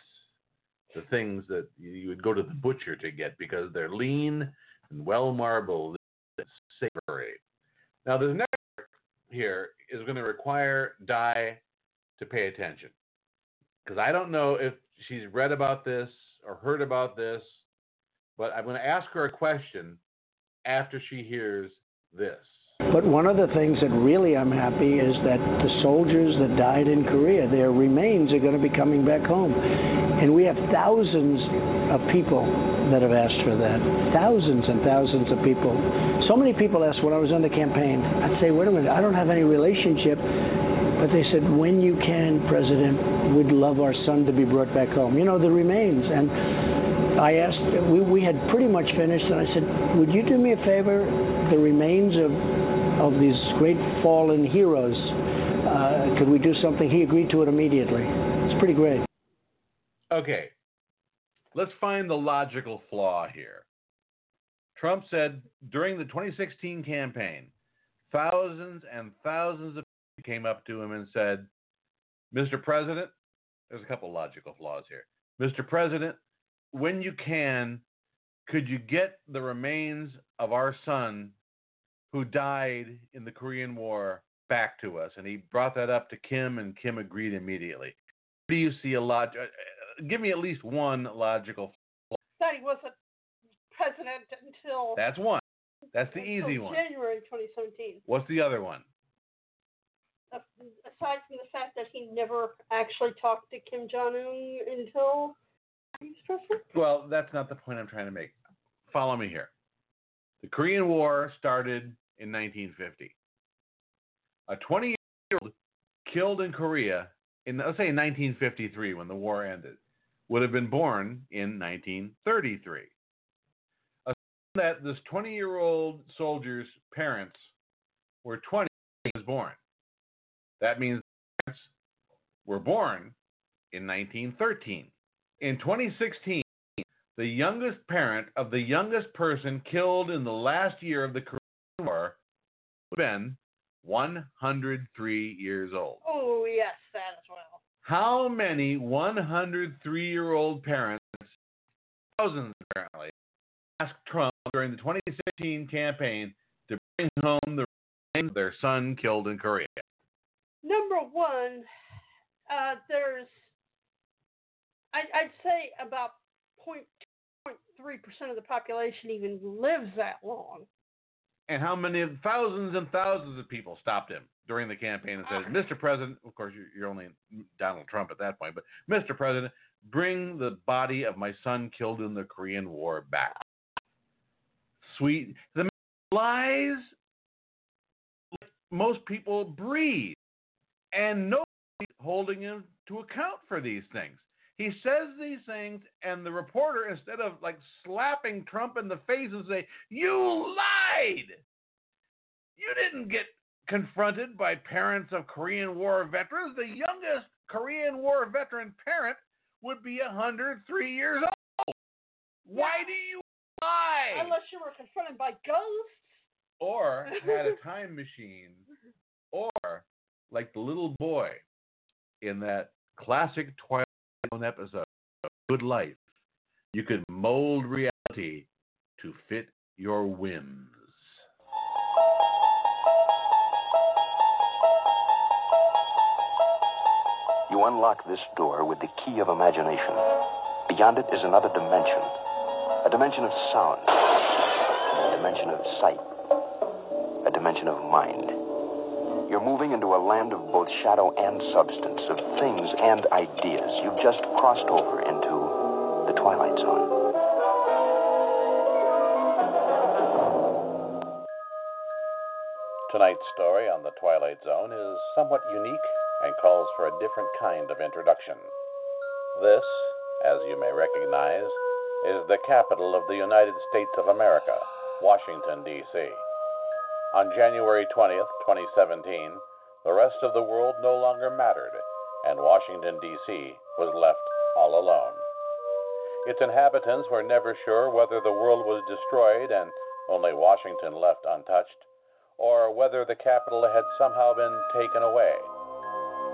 The things that you would go to the butcher to get because they're lean and well marbled and savory. Now, this next here is going to require Di to pay attention because I don't know if she's read about this or heard about this, but I'm going to ask her a question after she hears this. But one of the things that really I'm happy is that the soldiers that died in Korea, their remains are going to be coming back home. And we have thousands of people that have asked for that. Thousands and thousands of people. So many people asked when I was on the campaign, I'd say, wait a minute, I don't have any relationship. But they said, when you can, President, we'd love our son to be brought back home. You know, the remains. And I asked, we, we had pretty much finished, and I said, would you do me a favor? The remains of, of these great fallen heroes, uh, could we do something? He agreed to it immediately. It's pretty great. Okay, let's find the logical flaw here. Trump said during the 2016 campaign, thousands and thousands of people came up to him and said, Mr. President, there's a couple logical flaws here. Mr. President, when you can, could you get the remains of our son who died in the Korean War back to us? And he brought that up to Kim, and Kim agreed immediately. Do you see a log? uh, Give me at least one logical. flaw. That he wasn't president until That's one. That's the easy one. January 2017. What's the other one? Aside from the fact that he never actually talked to Kim Jong Un until he was president. Well, that's not the point I'm trying to make. Follow me here. The Korean War started in 1950. A 20 year old killed in Korea in, let's say, in 1953 when the war ended, would have been born in 1933. Assume that this 20 year old soldier's parents were 20 when he was born. That means parents were born in 1913. In 2016, the youngest parent of the youngest person killed in the last year of the Korean would have been 103 years old. Oh yes, that as well. How many 103 year old parents, thousands apparently, asked Trump during the 2016 campaign to bring home the remains of their son killed in Korea? Number one, uh, there's, I, I'd say about 0.3 percent of the population even lives that long. And how many thousands and thousands of people stopped him during the campaign and said, ah. Mr. President, of course, you're- you're only Donald Trump at that point, but Mr. President, bring the body of my son killed in the Korean War back. Sweet. The man lies like most people breathe, and nobody's holding him to account for these things. He says these things, and the reporter, instead of like slapping Trump in the face and say, You lied! You didn't get confronted by parents of Korean War veterans. The youngest Korean War veteran parent would be 103 years old. Why do you lie? Unless you were confronted by ghosts. Or had a time machine. Or like the little boy in that classic Twilight Zone episode, of Good Life, you can mold reality to fit your whims. You unlock this door with the key of imagination. Beyond it is another dimension a dimension of sound, a dimension of sight, a dimension of mind. You're moving into a land of both shadow and substance, of things and ideas. You've just crossed over into the Twilight Zone. Tonight's story on the Twilight Zone is somewhat unique and calls for a different kind of introduction. This, as you may recognize, is the capital of the United States of America, Washington, D.C. On January 20th, 2017, the rest of the world no longer mattered, and Washington, D.C. was left all alone. Its inhabitants were never sure whether the world was destroyed and only Washington left untouched, or whether the capital had somehow been taken away.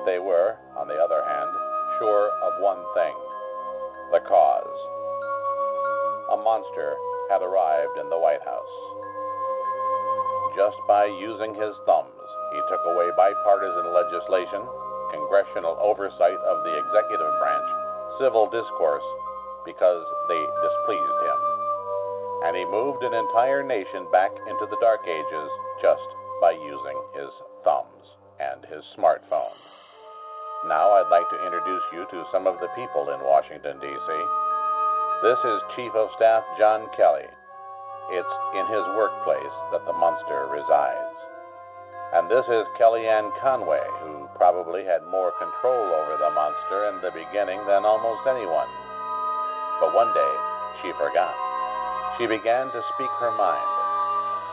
They were, on the other hand, sure of one thing the cause. A monster had arrived in the White House. Just by using his thumbs, he took away bipartisan legislation, congressional oversight of the executive branch, civil discourse, because they displeased him. And he moved an entire nation back into the Dark Ages just by using his thumbs and his smartphone. Now I'd like to introduce you to some of the people in Washington, D.C. This is Chief of Staff John Kelly. It's in his workplace that the monster resides. And this is Kellyanne Conway, who probably had more control over the monster in the beginning than almost anyone. But one day, she forgot. She began to speak her mind.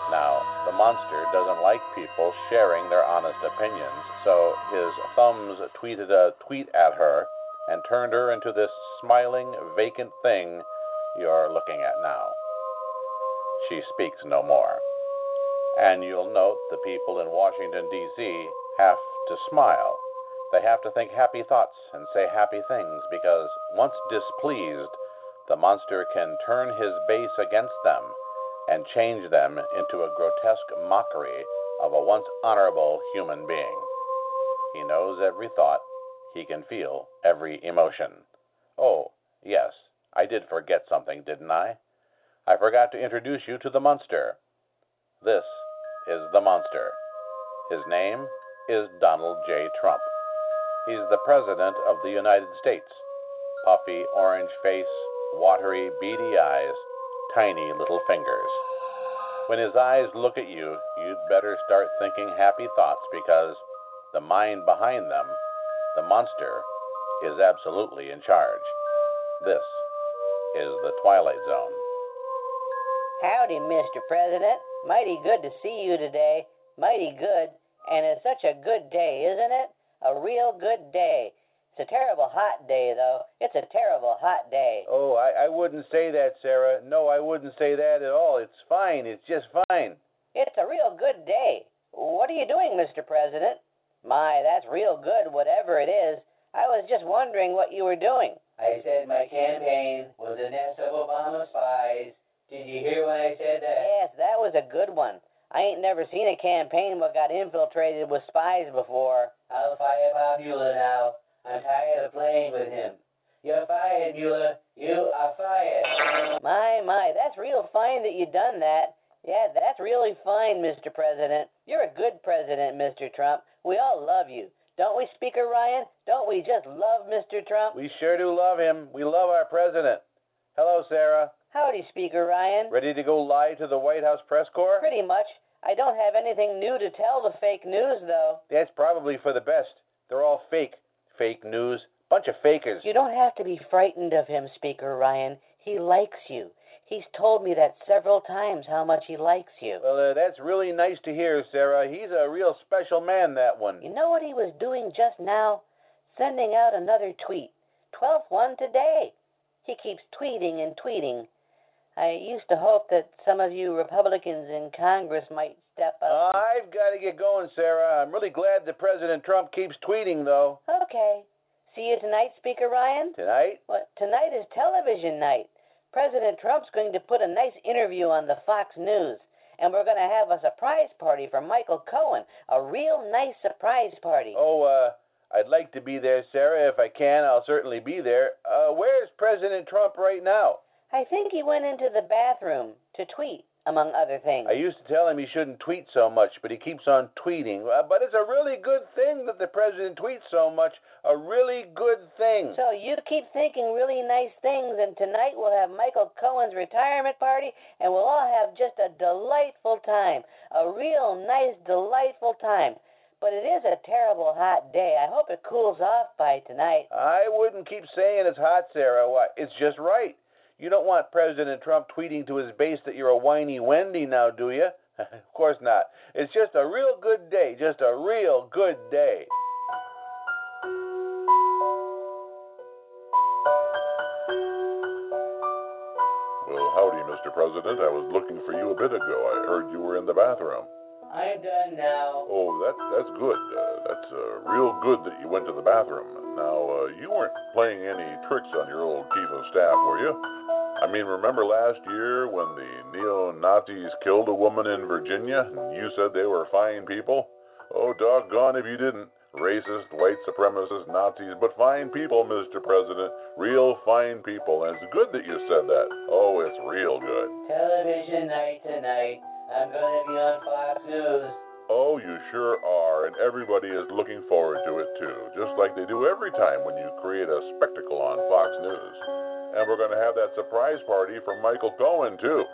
Now, the monster doesn't like people sharing their honest opinions, so his thumbs tweeted a tweet at her and turned her into this smiling, vacant thing you're looking at now. She speaks no more. And you'll note the people in Washington, D.C. have to smile. They have to think happy thoughts and say happy things because once displeased, the monster can turn his base against them and change them into a grotesque mockery of a once honorable human being. He knows every thought, he can feel every emotion. Oh, yes, I did forget something, didn't I? I forgot to introduce you to the monster. This is the monster. His name is Donald J. Trump. He's the President of the United States. Puffy orange face, watery, beady eyes, tiny little fingers. When his eyes look at you, you'd better start thinking happy thoughts because the mind behind them, the monster, is absolutely in charge. This is the Twilight Zone. Howdy, Mr. President. Mighty good to see you today. Mighty good. And it's such a good day, isn't it? A real good day. It's a terrible hot day, though. It's a terrible hot day. Oh, I, I wouldn't say that, Sarah. No, I wouldn't say that at all. It's fine. It's just fine. It's a real good day. What are you doing, Mr. President? My, that's real good, whatever it is. I was just wondering what you were doing. I said my campaign was a nest of Obama spies. Did you hear when I said that? Yes, that was a good one. I ain't never seen a campaign what got infiltrated with spies before. I'll fire Bob Mueller now. I'm tired of playing with him. You're fired, Mueller. You are fired. My, my, that's real fine that you done that. Yeah, that's really fine, Mr. President. You're a good president, Mr. Trump. We all love you. Don't we, Speaker Ryan? Don't we just love Mr. Trump? We sure do love him. We love our president. Hello, Sarah. Howdy, Speaker Ryan. Ready to go live to the White House press corps? Pretty much. I don't have anything new to tell the fake news, though. That's probably for the best. They're all fake. Fake news. Bunch of fakers. You don't have to be frightened of him, Speaker Ryan. He likes you. He's told me that several times how much he likes you. Well, uh, that's really nice to hear, Sarah. He's a real special man, that one. You know what he was doing just now? Sending out another tweet. Twelfth one today. He keeps tweeting and tweeting. I used to hope that some of you Republicans in Congress might step up. I've got to get going, Sarah. I'm really glad that President Trump keeps tweeting, though. Okay. See you tonight, Speaker Ryan? Tonight? What? Tonight is television night. President Trump's going to put a nice interview on the Fox News. And we're going to have a surprise party for Michael Cohen. A real nice surprise party. Oh, uh, I'd like to be there, Sarah. If I can, I'll certainly be there. Uh, where's President Trump right now? I think he went into the bathroom to tweet among other things. I used to tell him he shouldn't tweet so much, but he keeps on tweeting. Uh, but it's a really good thing that the president tweets so much. A really good thing. So you keep thinking really nice things, and tonight we'll have Michael Cohen's retirement party, and we'll all have just a delightful time. A real nice, delightful time. But it is a terrible hot day. I hope it cools off by tonight. I wouldn't keep saying it's hot, Sarah. Why? It's just right. You don't want President Trump tweeting to his base that you're a whiny Wendy now, do you? of course not. It's just a real good day. Just a real good day. Well, howdy, Mr. President. I was looking for you a bit ago. I heard you were in the bathroom. I'm done now. Oh, that that's good. Uh, that's uh, real good that you went to the bathroom. Now, uh, you weren't playing any tricks on your old chief of staff, were you? I mean, remember last year when the neo Nazis killed a woman in Virginia and you said they were fine people? Oh, doggone if you didn't. Racist, white supremacist, Nazis, but fine people, Mr. President. Real fine people. And it's good that you said that. Oh, it's real good. Television night tonight. I'm going to be on Fox News. Oh, you sure are, and everybody is looking forward to it too, just like they do every time when you create a spectacle on Fox News. And we're going to have that surprise party for Michael Cohen too.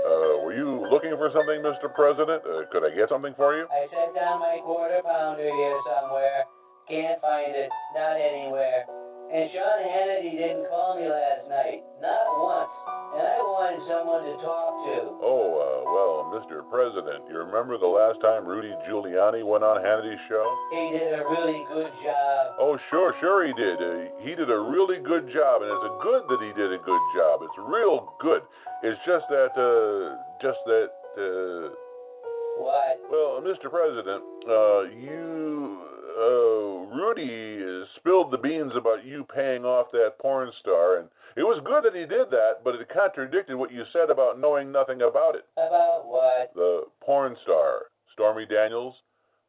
Uh, were you looking for something, Mr. President? Uh, could I get something for you? I set down my quarter pounder here somewhere. Can't find it. Not anywhere. And Sean Hannity didn't call me last night. Not once. And I wanted someone to talk to. Oh, uh, well, Mr. President, you remember the last time Rudy Giuliani went on Hannity's show? He did a really good job. Oh, sure, sure he did. Uh, he did a really good job, and it's good that he did a good job. It's real good. It's just that, uh, just that, uh, What? well, Mr. President, uh, you, uh, Rudy uh, spilled the beans about you paying off that porn star, and it was good that he did that, but it contradicted what you said about knowing nothing about it. About what? The porn star, Stormy Daniels,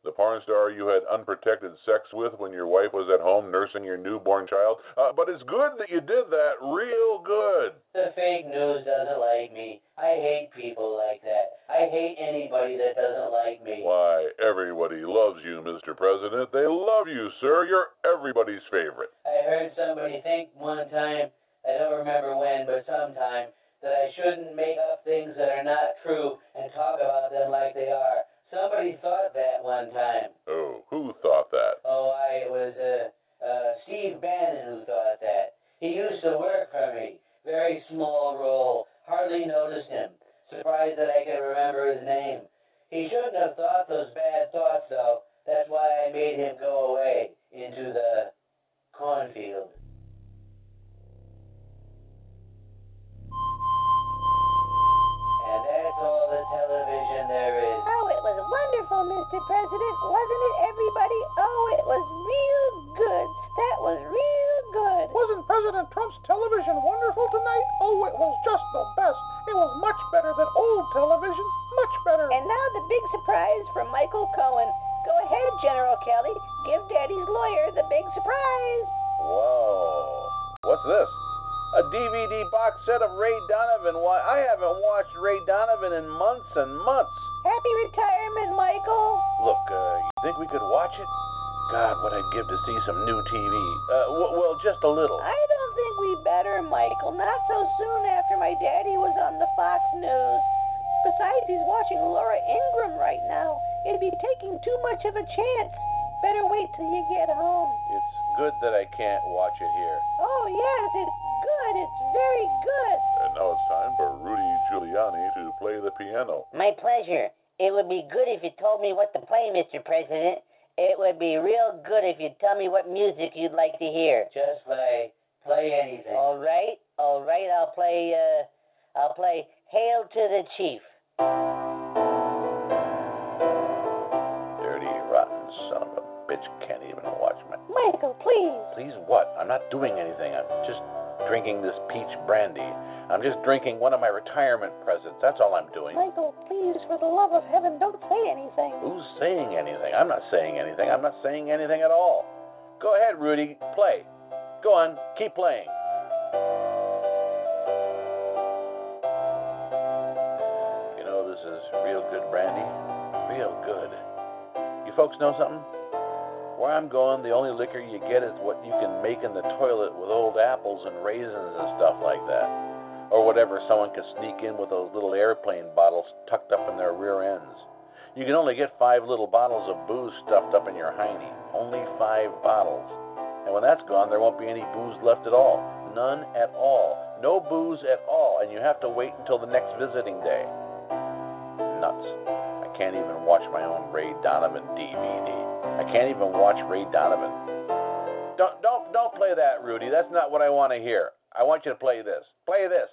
the porn star you had unprotected sex with when your wife was at home nursing your newborn child. Uh, but it's good that you did that, real good. The fake news doesn't like me. I hate people like that. I hate anybody that doesn't like me. Why, everybody loves you, Mr. President. They love you, sir. You're everybody's favorite. I heard somebody think one time, I don't remember when, but sometime, that I shouldn't make up things that are not true and talk about them like they are. Somebody thought that one time. Oh, who thought that? Oh, I it was uh, uh, Steve Bannon who thought that. He used to work for me. Very small role. Hardly noticed him. Surprised that I could remember his name. He shouldn't have thought those bad thoughts, though. That's why I made him go away not saying anything. I'm not saying anything at all. Go ahead, Rudy, play. Go on, keep playing. You know, this is real good, Brandy. Real good. You folks know something? Where I'm going, the only liquor you get is what you can make in the toilet with old apples and raisins and stuff like that. Or whatever someone can sneak in with those little airplane bottles tucked up in their rear ends. You can only get five little bottles of booze stuffed up in your hiney. Only five bottles. And when that's gone, there won't be any booze left at all. None at all. No booze at all. And you have to wait until the next visiting day. Nuts. I can't even watch my own Ray Donovan DVD. I can't even watch Ray Donovan. Don't don't don't play that, Rudy. That's not what I want to hear. I want you to play this. Play this.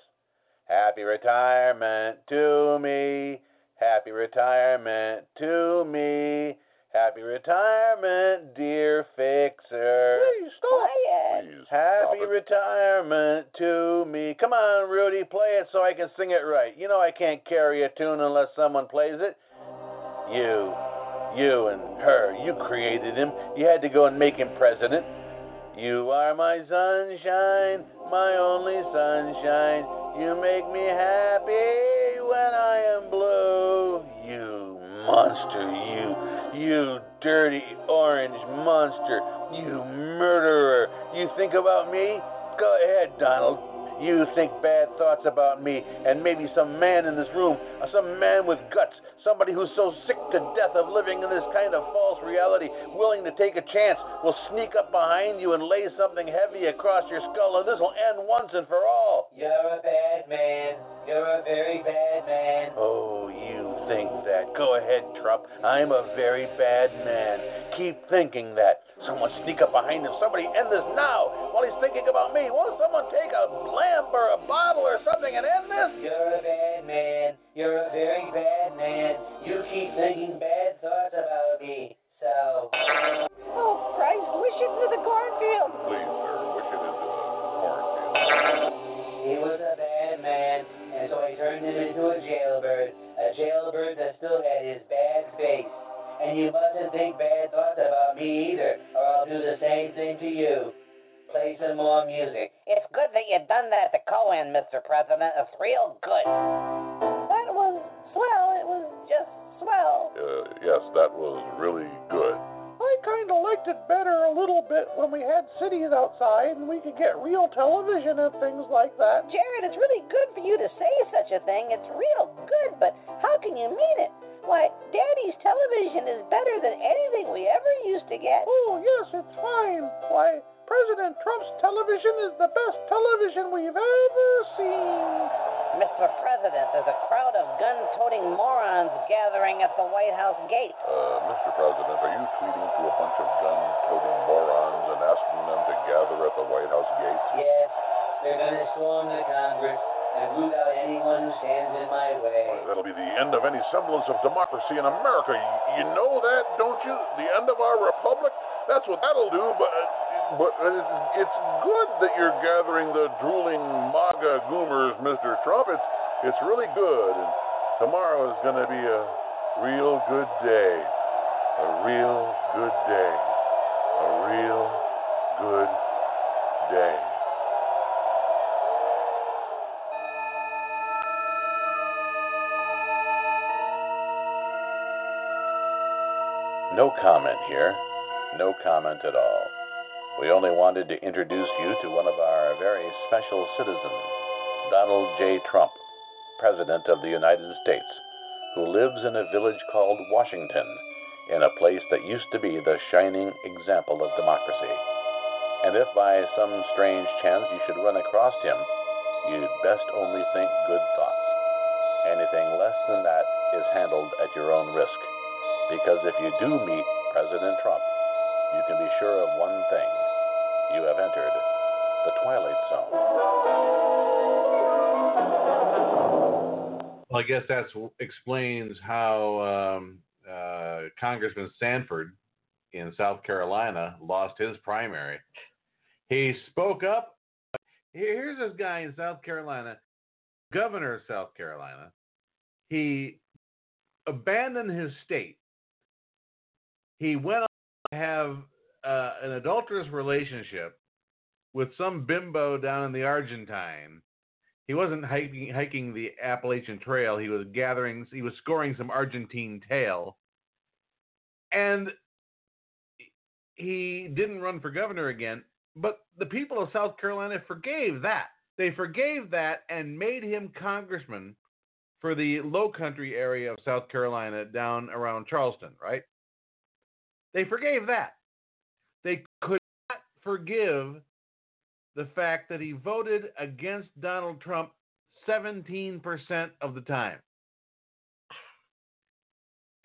Happy retirement to me. Happy retirement to me. Happy retirement, dear fixer. Please stop. Please Happy retirement to me. Come on, Rudy, play it so I can sing it right. You know I can't carry a tune unless someone plays it. You, you and her, you created him. You had to go and make him president. You are my sunshine, my only sunshine. You make me happy when I am blue. You monster, you, you dirty orange monster. You murderer. You think about me? Go ahead, Donald. You think bad thoughts about me, and maybe some man in this room, some man with guts, somebody who's so sick to death of living in this kind of false reality, willing to take a chance, will sneak up behind you and lay something heavy across your skull, and this will end once and for all. You're a bad man. You're a very bad man. Oh, you think that. Go ahead, Trump. I'm a very bad man. Keep thinking that. Someone sneak up behind him. Somebody end this now while he's thinking about me. Won't someone take a lamp or a bottle or something and end this? You're a bad man. You're a very bad man. You keep thinking bad thoughts about me. So. Oh, Christ, wish it into the cornfield. Please, sir, wish it into the cornfield. He was a bad man, and so I turned him into a jailbird. A jailbird that still had his bad face. And you mustn't think bad thoughts about me either, or I'll do the same thing to you. Play some more music. It's good that you've done that to Cohen, Mr. President. It's real good. That was swell. It was just swell. Uh, yes, that was really good. I kind of liked it better a little bit when we had cities outside and we could get real television and things like that. Jared, it's really good for you to say such a thing. It's real good, but how can you mean it? Why, Daddy's television is better than anything we ever used to get. Oh, yes, it's fine. Why, President Trump's television is the best television we've ever seen. Mr. President, there's a crowd of gun-toting morons gathering at the White House gate. Uh, Mr. President, are you tweeting to a bunch of gun-toting morons and asking them to gather at the White House gates? Yes, they're going to storm the Congress and root out anyone stands in my way. That'll be the end of any semblance of democracy in America. You, know that, don't you? The end of our republic? That's what that'll do, but. But uh, it's good that you're gathering the drooling MAGA goomers, Mr. Trump. It's, it's really good. And tomorrow is going to be a real good day. A real good day. A real good day. No comment here. No comment at all. We only wanted to introduce you to one of our very special citizens, Donald J. Trump, President of the United States, who lives in a village called Washington, in a place that used to be the shining example of democracy. And if by some strange chance you should run across him, you'd best only think good thoughts. Anything less than that is handled at your own risk. Because if you do meet President Trump, you can be sure of one thing you have entered the Twilight Zone. Well, I guess that explains how um, uh, Congressman Sanford in South Carolina lost his primary. He spoke up. Here's this guy in South Carolina, governor of South Carolina. He abandoned his state. He went on to have uh, an adulterous relationship with some bimbo down in the Argentine. He wasn't hiking, hiking the Appalachian Trail. He was gathering. He was scoring some Argentine tail. And he didn't run for governor again, but the people of South Carolina forgave that. They forgave that and made him congressman for the low country area of South Carolina down around Charleston, right? They forgave that. They could not forgive the fact that he voted against Donald Trump 17% of the time.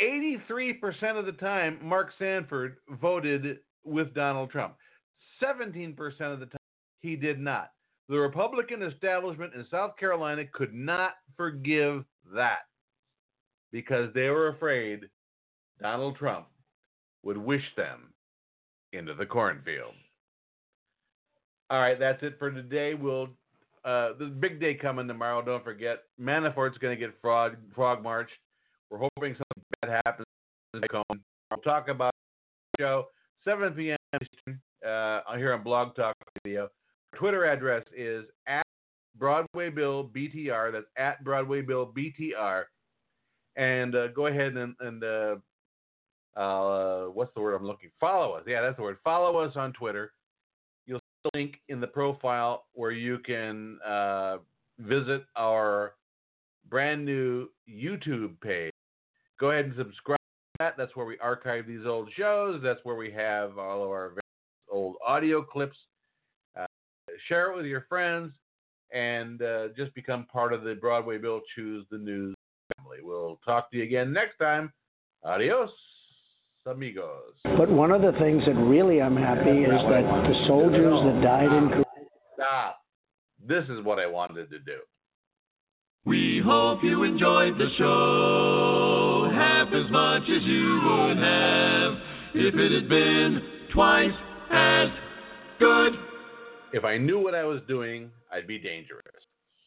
83% of the time, Mark Sanford voted with Donald Trump. 17% of the time, he did not. The Republican establishment in South Carolina could not forgive that because they were afraid Donald Trump would wish them into the cornfield. All right, that's it for today. We'll uh, the big day coming tomorrow. Don't forget, Manafort's going to get frog frog marched. We're hoping something bad happens. We'll talk about the show 7 p.m. Eastern uh, here on Blog Talk Radio. Twitter address is at Broadway Bill BTR. That's at Broadway Bill BTR. And uh, go ahead and, and uh, what's the word I'm looking? Follow us. Yeah, that's the word. Follow us on Twitter. You'll see a link in the profile where you can uh, visit our brand new YouTube page. Go ahead and subscribe that. That's where we archive these old shows. That's where we have all of our old audio clips. Uh, share it with your friends and uh, just become part of the Broadway Bill Choose the News family. We'll talk to you again next time. Adios, amigos. But one of the things that really I'm happy is that the soldiers that died in Korea. Stop. This is what I wanted to do. We hope you enjoyed the show half as much as you would have if it had been twice as good. If I knew what I was doing, I'd be dangerous.